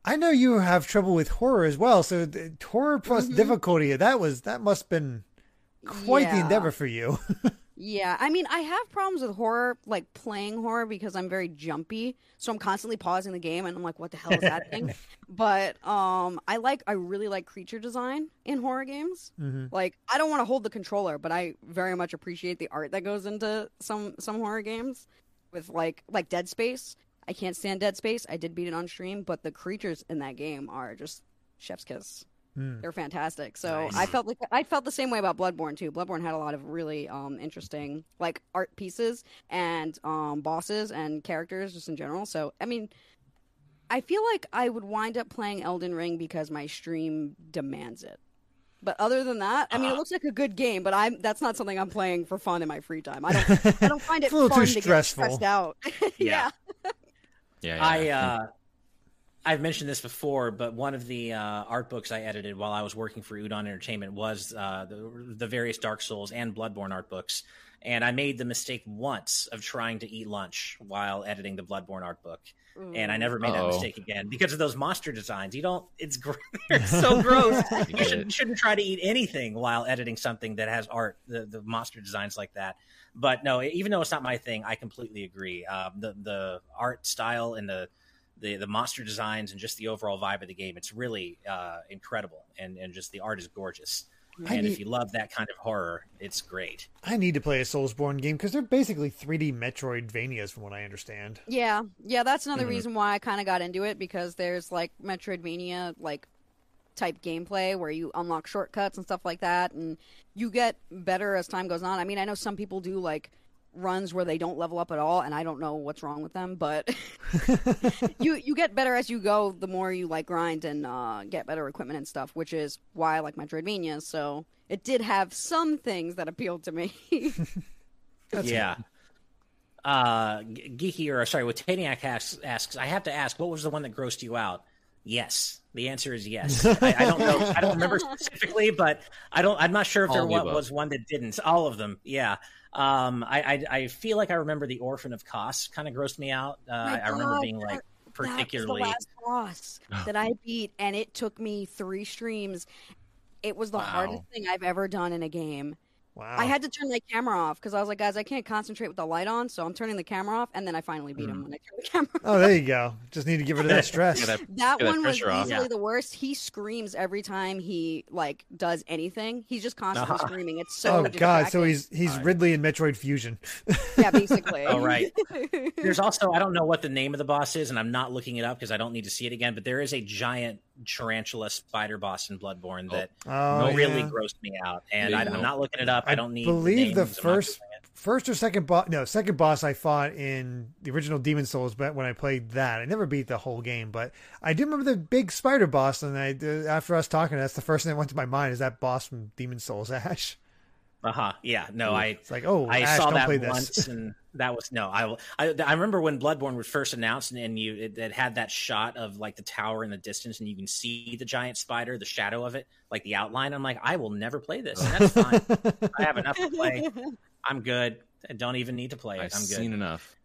I know you have trouble with horror as well. So the, horror plus Mhm. difficulty that was that must have been quite the endeavor for you. Yeah, I mean, I have problems with horror, like playing horror, because I'm very jumpy. So I'm constantly pausing the game, and I'm like, "What the hell is that thing?" But um, I like, I really like creature design in horror games. hmm Like, I don't want to hold the controller, but I very much appreciate the art that goes into some some horror games. With like like Dead Space, I can't stand Dead Space. I did beat it on stream, but the creatures in that game are just chef's kiss. Mm. They're fantastic. So Nice. I felt like I felt the same way about Bloodborne too. Bloodborne had a lot of really um, interesting like art pieces and um, bosses and characters just in general. So I mean, I feel like I would wind up playing Elden Ring because my stream demands it. But other than that, I mean, it Ah. looks like a good game, but I'm that's not something I'm playing for fun in my free time. I don't I don't find it a little fun too to stressful. get stressed out. yeah. yeah, I yeah. uh, I've mentioned this before, but one of the uh, art books I edited while I was working for Udon Entertainment was uh, the, the various Dark Souls and Bloodborne art books, and I made the mistake once of trying to eat lunch while editing the Bloodborne art book, and I never made that Uh-oh. mistake again because of those monster designs. You don't. It's gr- it's so gross. You you, should, shouldn't try to eat anything while editing something that has art, the, the monster designs like that. But no, even though it's not my thing, I completely agree. Um, the the art style and the the the monster designs and just the overall vibe of the game. It's really uh, incredible, and and just the art is gorgeous. I and need- if you love that kind of horror, it's great. I need to play a Soulsborne game because they're basically 3D Metroidvanias, from what I understand. Yeah, yeah, that's another Mhm. reason why I kind of got into it because there's like Metroidvania like type gameplay where you unlock shortcuts and stuff like that, and you get better as time goes on. I mean, I know some people do like runs where they don't level up at all, and I don't know what's wrong with them, but you you get better as you go. The more you like grind and uh, get better equipment and stuff, which is why I like Metroidvania. So it did have some things that appealed to me. That's yeah. Uh, Geeky or sorry, what Taniac asks, asks, I have to ask, what was the one that grossed you out? Yes, the answer is yes. I, I don't know, I don't remember specifically, but I don't. I'm not sure if All there of the wa- above. was one that didn't. All of them, yeah. Um, I, I I feel like I remember the Orphan of Kos kind of grossed me out. Uh, I, My remember being like That particularly. was the last boss that I beat, and it took me three streams. It was the Wow. hardest thing I've ever done in a game. Wow. I had to turn my camera off because I was like, guys, I can't concentrate with the light on, so I'm turning the camera off, and then I finally beat him when I turned the camera off. Oh, there you go. Just need to give rid of that stress. That- That Get that one was pressure off. easily Yeah. the worst. He screams every time he like does anything. He's just constantly Uh-huh. screaming. It's so oh God! So he's he's Alright. Ridley in Metroid Fusion. yeah, basically. All right. There's also I don't know what the name of the boss is, and I'm not looking it up because I don't need to see it again. But there is a giant tarantula spider boss in Bloodborne that Oh, really yeah. grossed me out, and Yeah, I, I'm not looking it up. I, I don't need. believe the names. I'm first- first or second boss. No, second boss I fought in the original Demon Souls, but when I played that, I never beat the whole game. But I do remember the big spider boss, and I uh, after us talking, that's the first thing that went to my mind is that boss from Demon Souls, Ash. Uh huh. Yeah. No, I It's like, oh, I Ash, saw don't that play once, this. and that was no. I will. I, I remember when Bloodborne was first announced, and, and you it, it had that shot of like the tower in the distance, and you can see the giant spider, the shadow of it, like the outline. I'm like, I will never play this. And that's fine. I have enough to play. I'm good. I don't even need to play it. I've I'm good. seen enough.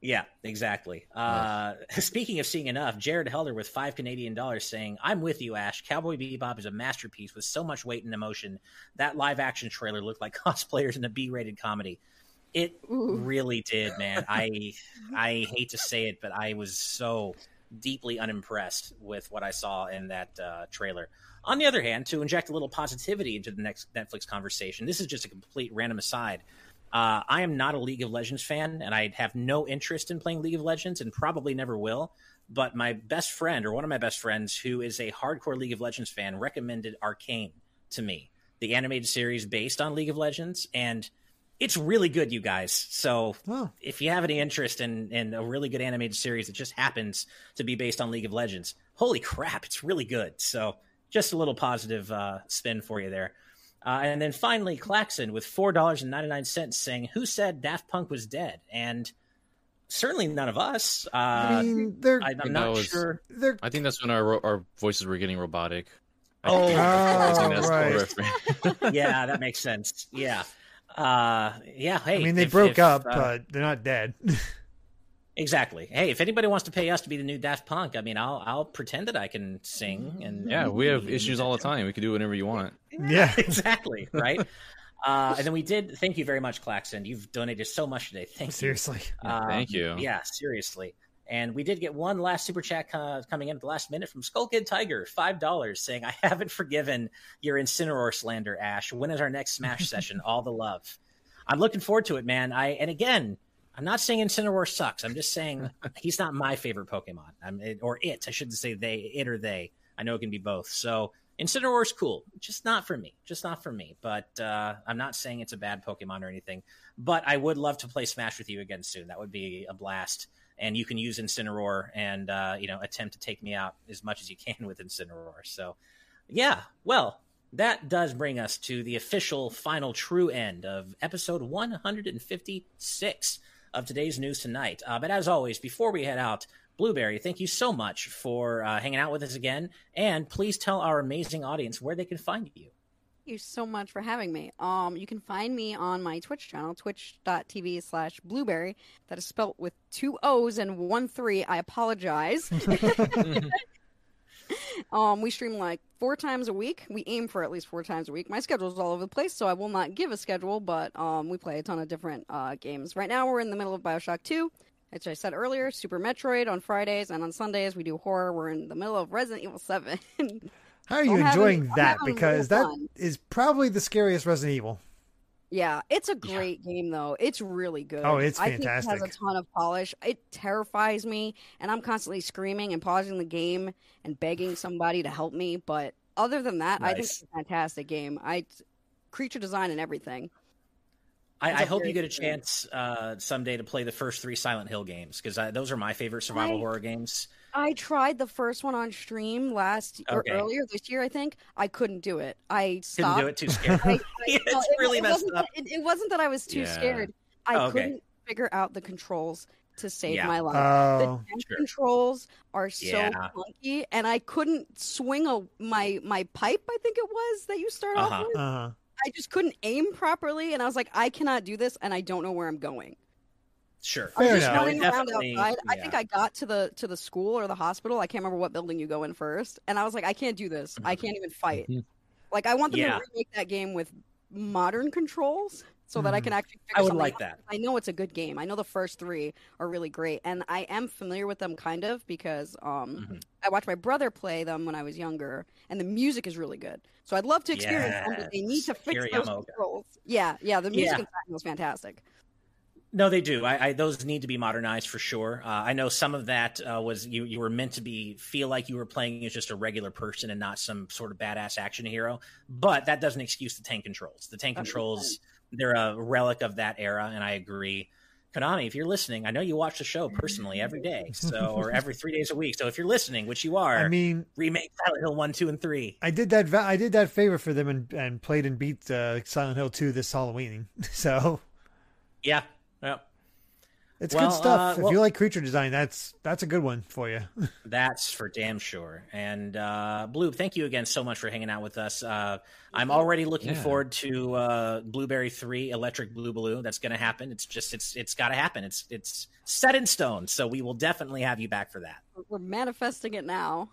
Yeah, exactly. Uh, speaking of seeing enough, Jared Helder with five Canadian dollars saying, "I'm with you, Ash. Cowboy Bebop is a masterpiece with so much weight and emotion. That live action trailer looked like cosplayers in a B-rated comedy. It Ooh. really did, man. I I hate to say it, but I was so deeply unimpressed with what I saw in that uh, trailer. On the other hand, to inject a little positivity into the next Netflix conversation, this is just a complete random aside. Uh, I am not a League of Legends fan, and I have no interest in playing League of Legends, and probably never will. But my best friend, or one of my best friends, who is a hardcore League of Legends fan, recommended Arcane to me, the animated series based on League of Legends, and it's really good, you guys. So Oh, if you have any interest in, in a really good animated series that just happens to be based on League of Legends, holy crap, it's really good. So just a little positive uh, spin for you there. Uh, and then finally, Claxon with four dollars and ninety nine cents saying, "Who said Daft Punk was dead?" And certainly none of us. Uh, I mean, they're I, think I'm not was- sure. they're I think that's when our our voices were getting robotic. I Oh, think- I think oh, right. yeah, that makes sense. Yeah, uh, yeah. Hey, I mean, they if- broke if, up, uh, but they're not dead. Exactly. Hey, if anybody wants to pay us to be the new Daft Punk, I mean, I'll I'll pretend that I can sing and Yeah, we have issues all the time. We can do whatever you want. yeah. exactly right. uh, and then we did. Thank you very much, Claxon. You've donated so much today. Thank you. Seriously. Um, Thank you. Yeah, seriously. And we did get one last super chat uh, coming in at the last minute from Skull Kid Tiger, five dollars, saying, "I haven't forgiven your Incineroar slander, Ash. When is our next Smash session? All the love. I'm looking forward to it, man. I and again, I'm not saying Incineroar sucks. I'm just saying he's not my favorite Pokemon. I'm it, or it. I shouldn't say they, it or they. I know it can be both. So Incineroar's cool, just not for me. Just not for me. But uh, I'm not saying it's a bad Pokemon or anything. But I would love to play Smash with you again soon. That would be a blast. And you can use Incineroar and uh, you know attempt to take me out as much as you can with Incineroar. So, yeah. Well, that does bring us to the official final true end of episode 156 of today's news tonight. Uh, but as always, before we head out, Blueberry, thank you so much for uh, hanging out with us again. And please tell our amazing audience where they can find you. Thank you so much for having me. Um, you can find me on my Twitch channel, twitch.tv slash blueberry. That is spelt with two O's and one three. I apologize. um, we stream like four times a week. We aim for at least four times a week. My schedule is all over the place, so I will not give a schedule, but um, we play a ton of different uh, games. Right now, we're in the middle of Bioshock 2. as I said earlier, Super Metroid on Fridays, and on Sundays we do horror. We're in the middle of Resident Evil Seven. How are you I'm enjoying that? Because that fun. is probably the scariest Resident Evil. Yeah, it's a great game though. It's really good. Oh, it's fantastic. I think it has a ton of polish. It terrifies me, and I'm constantly screaming and pausing the game and begging somebody to help me. But other than that, I think it's a fantastic game. I creature design and everything. I, I hope you get a chance uh, someday to play the first three Silent Hill games because those are my favorite survival I- horror games. I tried the first one on stream last or Okay. earlier this year. I think I couldn't do it. I Couldn't do it. Too scared. I, I, Yeah, no, it's it, really it messed wasn't up. That, it, it wasn't that I was too Yeah. scared. I Oh, okay. couldn't figure out the controls to save Yeah. my life. Oh, the sure. controls are so Yeah. clunky, and I couldn't swing a my my pipe. I think it was that you start Uh-huh. off with. uh-huh. I just couldn't aim properly, and I was like, I cannot do this, and I don't know where I'm going. Sure. I was Fair just enough. running around definitely, outside. I think. I got to the to the school or the hospital. I can't remember what building you go in first, and I was like, I can't do this. I can't even fight. Mm-hmm. Like I want them Yeah. to remake that game with modern controls so that I can actually. Figure I would like out. that. I know it's a good game. I know the first three are really great, and I am familiar with them kind of because um, Mhm. I watched my brother play them when I was younger, and the music is really good. So I'd love to experience them, but they need to fix Akira those Yamaoka. controls. Yeah, yeah, the music Yeah. in Silent is fantastic. No, they do. I, I those need to be modernized for sure. Uh, I know some of that uh, was you you were meant to be feel like you were playing as just a regular person and not some sort of badass action hero. But that doesn't excuse the tank controls. The tank controls they're a relic of that era, and I agree. Konami, if you're listening, I know you watch the show personally every day, so or every three days a week. So if you're listening, which you are, I mean, remake Silent Hill one, two, and three. I did that. I did that favor for them and, and played and beat uh, Silent Hill 2 this Halloween. So Yeah, yeah. it's Well, good stuff. uh, well- if you like creature design, that's that's a good one for you. That's for damn sure. And uh, Blue, thank you again so much for hanging out with us. Uh, I'm already looking Yeah. forward to uh, Blueberry Three, Electric Blue Blue. That's going to happen. It's just it's it's got to happen. It's it's set in stone. So we will definitely have you back for that. We're manifesting it now.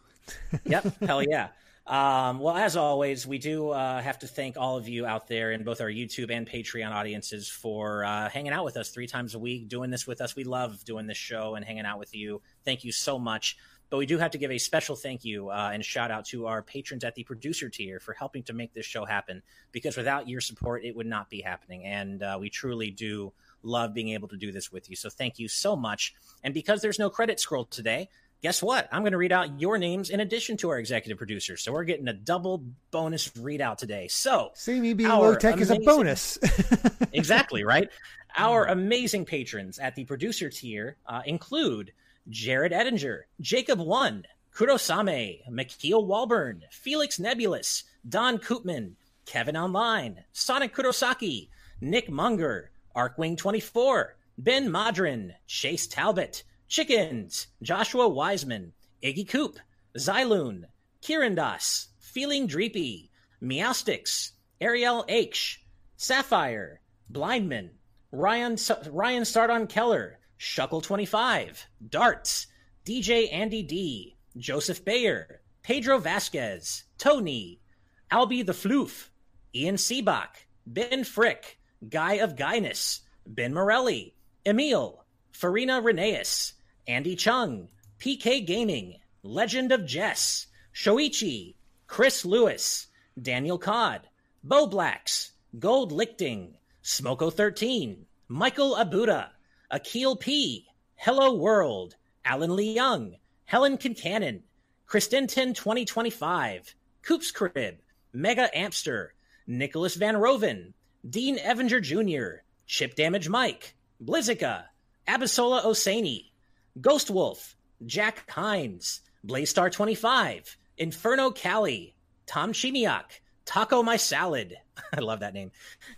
Yep, hell yeah. Um, well, as always, we do uh, have to thank all of you out there in both our YouTube and Patreon audiences for uh, hanging out with us three times a week, doing this with us. We love doing this show and hanging out with you. Thank you so much. But we do have to give a special thank you uh, and shout out to our patrons at the producer tier for helping to make this show happen. Because without your support, it would not be happening. And uh, we truly do love being able to do this with you. So thank you so much. And because there's no credit scroll today, guess what? I'm going to read out your names in addition to our executive producers. So we're getting a double bonus readout today. So, See, me being low tech is a bonus. exactly, right? Our amazing patrons at the producer tier uh, include Jared Edinger, Jacob One, Kurosame, Makeel Walburn, Felix Nebulous, Don Koopman, Kevin Online, Sonic Kurosaki, Nick Munger, Arkwing24, Ben Modrin, Chase Talbot, Chickens, Joshua Wiseman, Iggy Coop, Xyloon, Kieran Das, Feeling Dreepy, Meowsticks, Ariel H, Sapphire, Blindman, Ryan Ryan Stardon Keller, Shuckle25, Darts, DJ Andy D, Joseph Bayer, Pedro Vasquez, Tony, Albie the Floof, Ian Seabach, Ben Frick, Guy of Guyness, Ben Morelli, Emil, Farina Reneus, Andy Chung, PK Gaming, Legend of Jess, Shoichi, Chris Lewis, Daniel Codd, Bo Blacks, Gold Lichting, Smoko13, Michael Abuda, Akil P, Hello World, Alan Lee Young, Helen Kincannon, Kristinton 2025, Coops Crib, Mega Amster, Nicholas Van Roven, Dean Evinger Jr., Chip Damage Mike, Blizzica, Abisola Osani, Ghost Wolf, Jack Hines, Blaystar 25, Inferno Cali, Tom Chimiak, Taco My Salad, I love that name,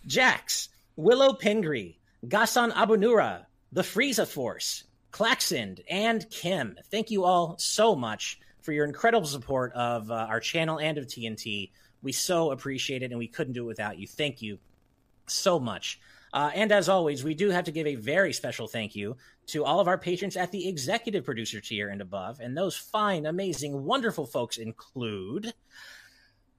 Jax, Willow Pingree, Gasan Abunura, The Frieza Force, Klaxend, and Kim. Thank you all so much for your incredible support of uh, our channel and of TNT. We so appreciate it, and we couldn't do it without you. Thank you so much. Uh, and as always, we do have to give a very special thank you to all of our patrons at the executive producer tier and above. And those fine, amazing, wonderful folks include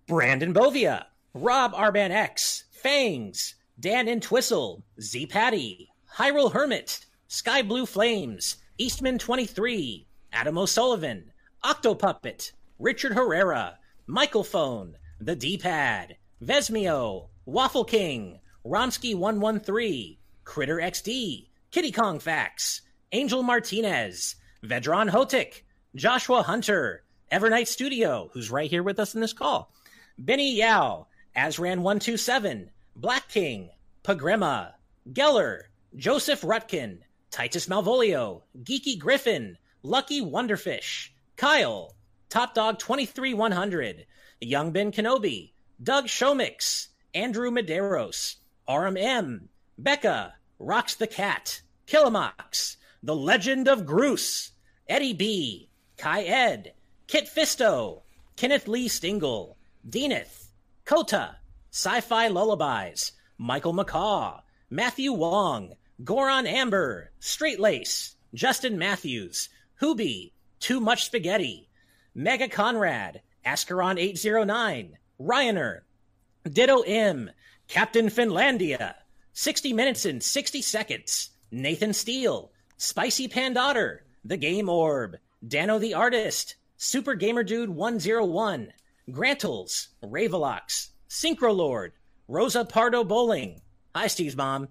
Brandon Bovia, Rob Arban X, Fangs, Dan Intwistle, Z Patty, Hyrule Hermit, Sky Blue Flames, Eastman 23, Adam O'Sullivan, Octopuppet, Richard Herrera, Michael Phone, The D Pad, Vesmio, Waffle King, Romsky 113, Critter XD, Kitty Kong Facts, Angel Martinez, Vedron Hotik, Joshua Hunter, Evernight Studio, who's right here with us in this call, Benny Yao, Azran127, Black King, Pagrema, Geller, Joseph Rutkin, Titus Malvolio, Geeky Griffin, Lucky Wonderfish, Kyle, Top Dog 23100, Young Ben Kenobi, Doug Shomix, Andrew Medeiros, RMM, Becca, Rocks the Cat, Killamox, The Legend of Groose, Eddie B, Kai Ed, Kit Fisto, Kenneth Lee Stingle, Deaneth, Kota, Sci Fi Lullabies, Michael McCaw, Matthew Wong, Goron Amber, Straight Lace, Justin Matthews, Hooby, Too Much Spaghetti, Mega Conrad, Ascaron 809, Ryaner, Ditto M, Captain Finlandia, 60 Minutes and 60 Seconds, Nathan Steele, Spicy Pandotter, The Game Orb, Dano the Artist, Super Gamer Dude 101, Grantles, Ravelox, Synchro Lord, Rosa Pardo Bowling, Hi Steve's mom,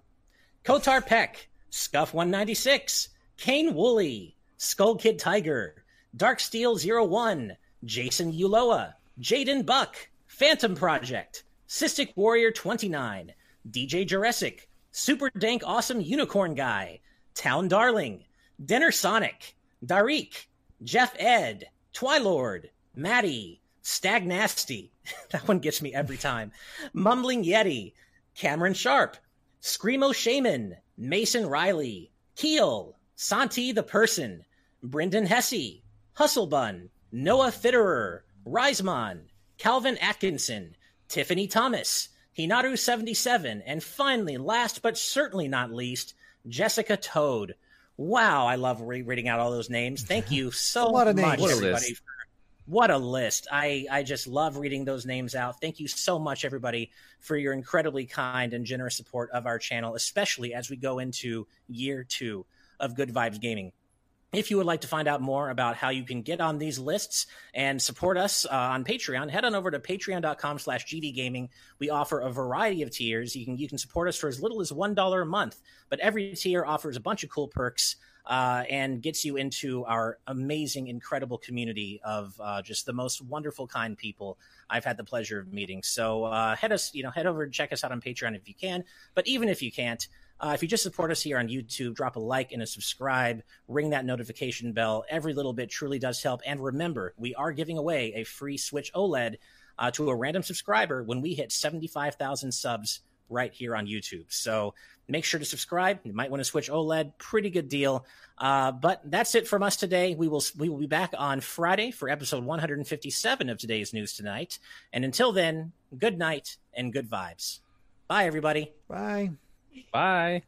Kotar Peck, Scuff 196, Kane Woolley, Skull Kid Tiger, Dark Steel 01, Jason Uloa, Jaden Buck, Phantom Project, Cystic Warrior 29, DJ Jurassic, Super Dank Awesome Unicorn Guy, Town Darling, Dinner Sonic, Darik, Jeff Ed, Twilord, Maddie, Stag Nasty, that one gets me every time, Mumbling Yeti, Cameron Sharp, Screamo Shaman, Mason Riley, Keel, Santi the Person, Brendan Hesse, Hustlebun, Noah Fitterer, Risemon, Calvin Atkinson, Tiffany Thomas, Hinaru77, and finally, last but certainly not least, Jessica Toad. Wow, I love re- reading out all those names. Thank you so a lot of names. much, What a everybody. list. for- What a list. I, I just love reading those names out. Thank you so much, everybody, for your incredibly kind and generous support of our channel, especially as we go into year two of Good Vibes Gaming. If you would like to find out more about how you can get on these lists and support us uh, on Patreon, head on over to patreon.com slash gdgaming. We offer a variety of tiers. You can you can support us for as little as $1 a month, but every tier offers a bunch of cool perks uh, and gets you into our amazing, incredible community of uh, just the most wonderful, kind people I've had the pleasure of meeting. So uh, head us, you know, head over and check us out on Patreon if you can. But even if you can't, uh, if you just support us here on YouTube, drop a like and a subscribe, ring that notification bell. Every little bit truly does help. And remember, we are giving away a free Switch OLED uh, to a random subscriber when we hit 75,000 subs right here on YouTube. So make sure to subscribe. You might want to switch OLED. Pretty good deal. Uh, but that's it from us today. We will we will be back on Friday for episode 157 of today's news tonight. And until then, good night and good vibes. Bye, everybody. Bye. Bye.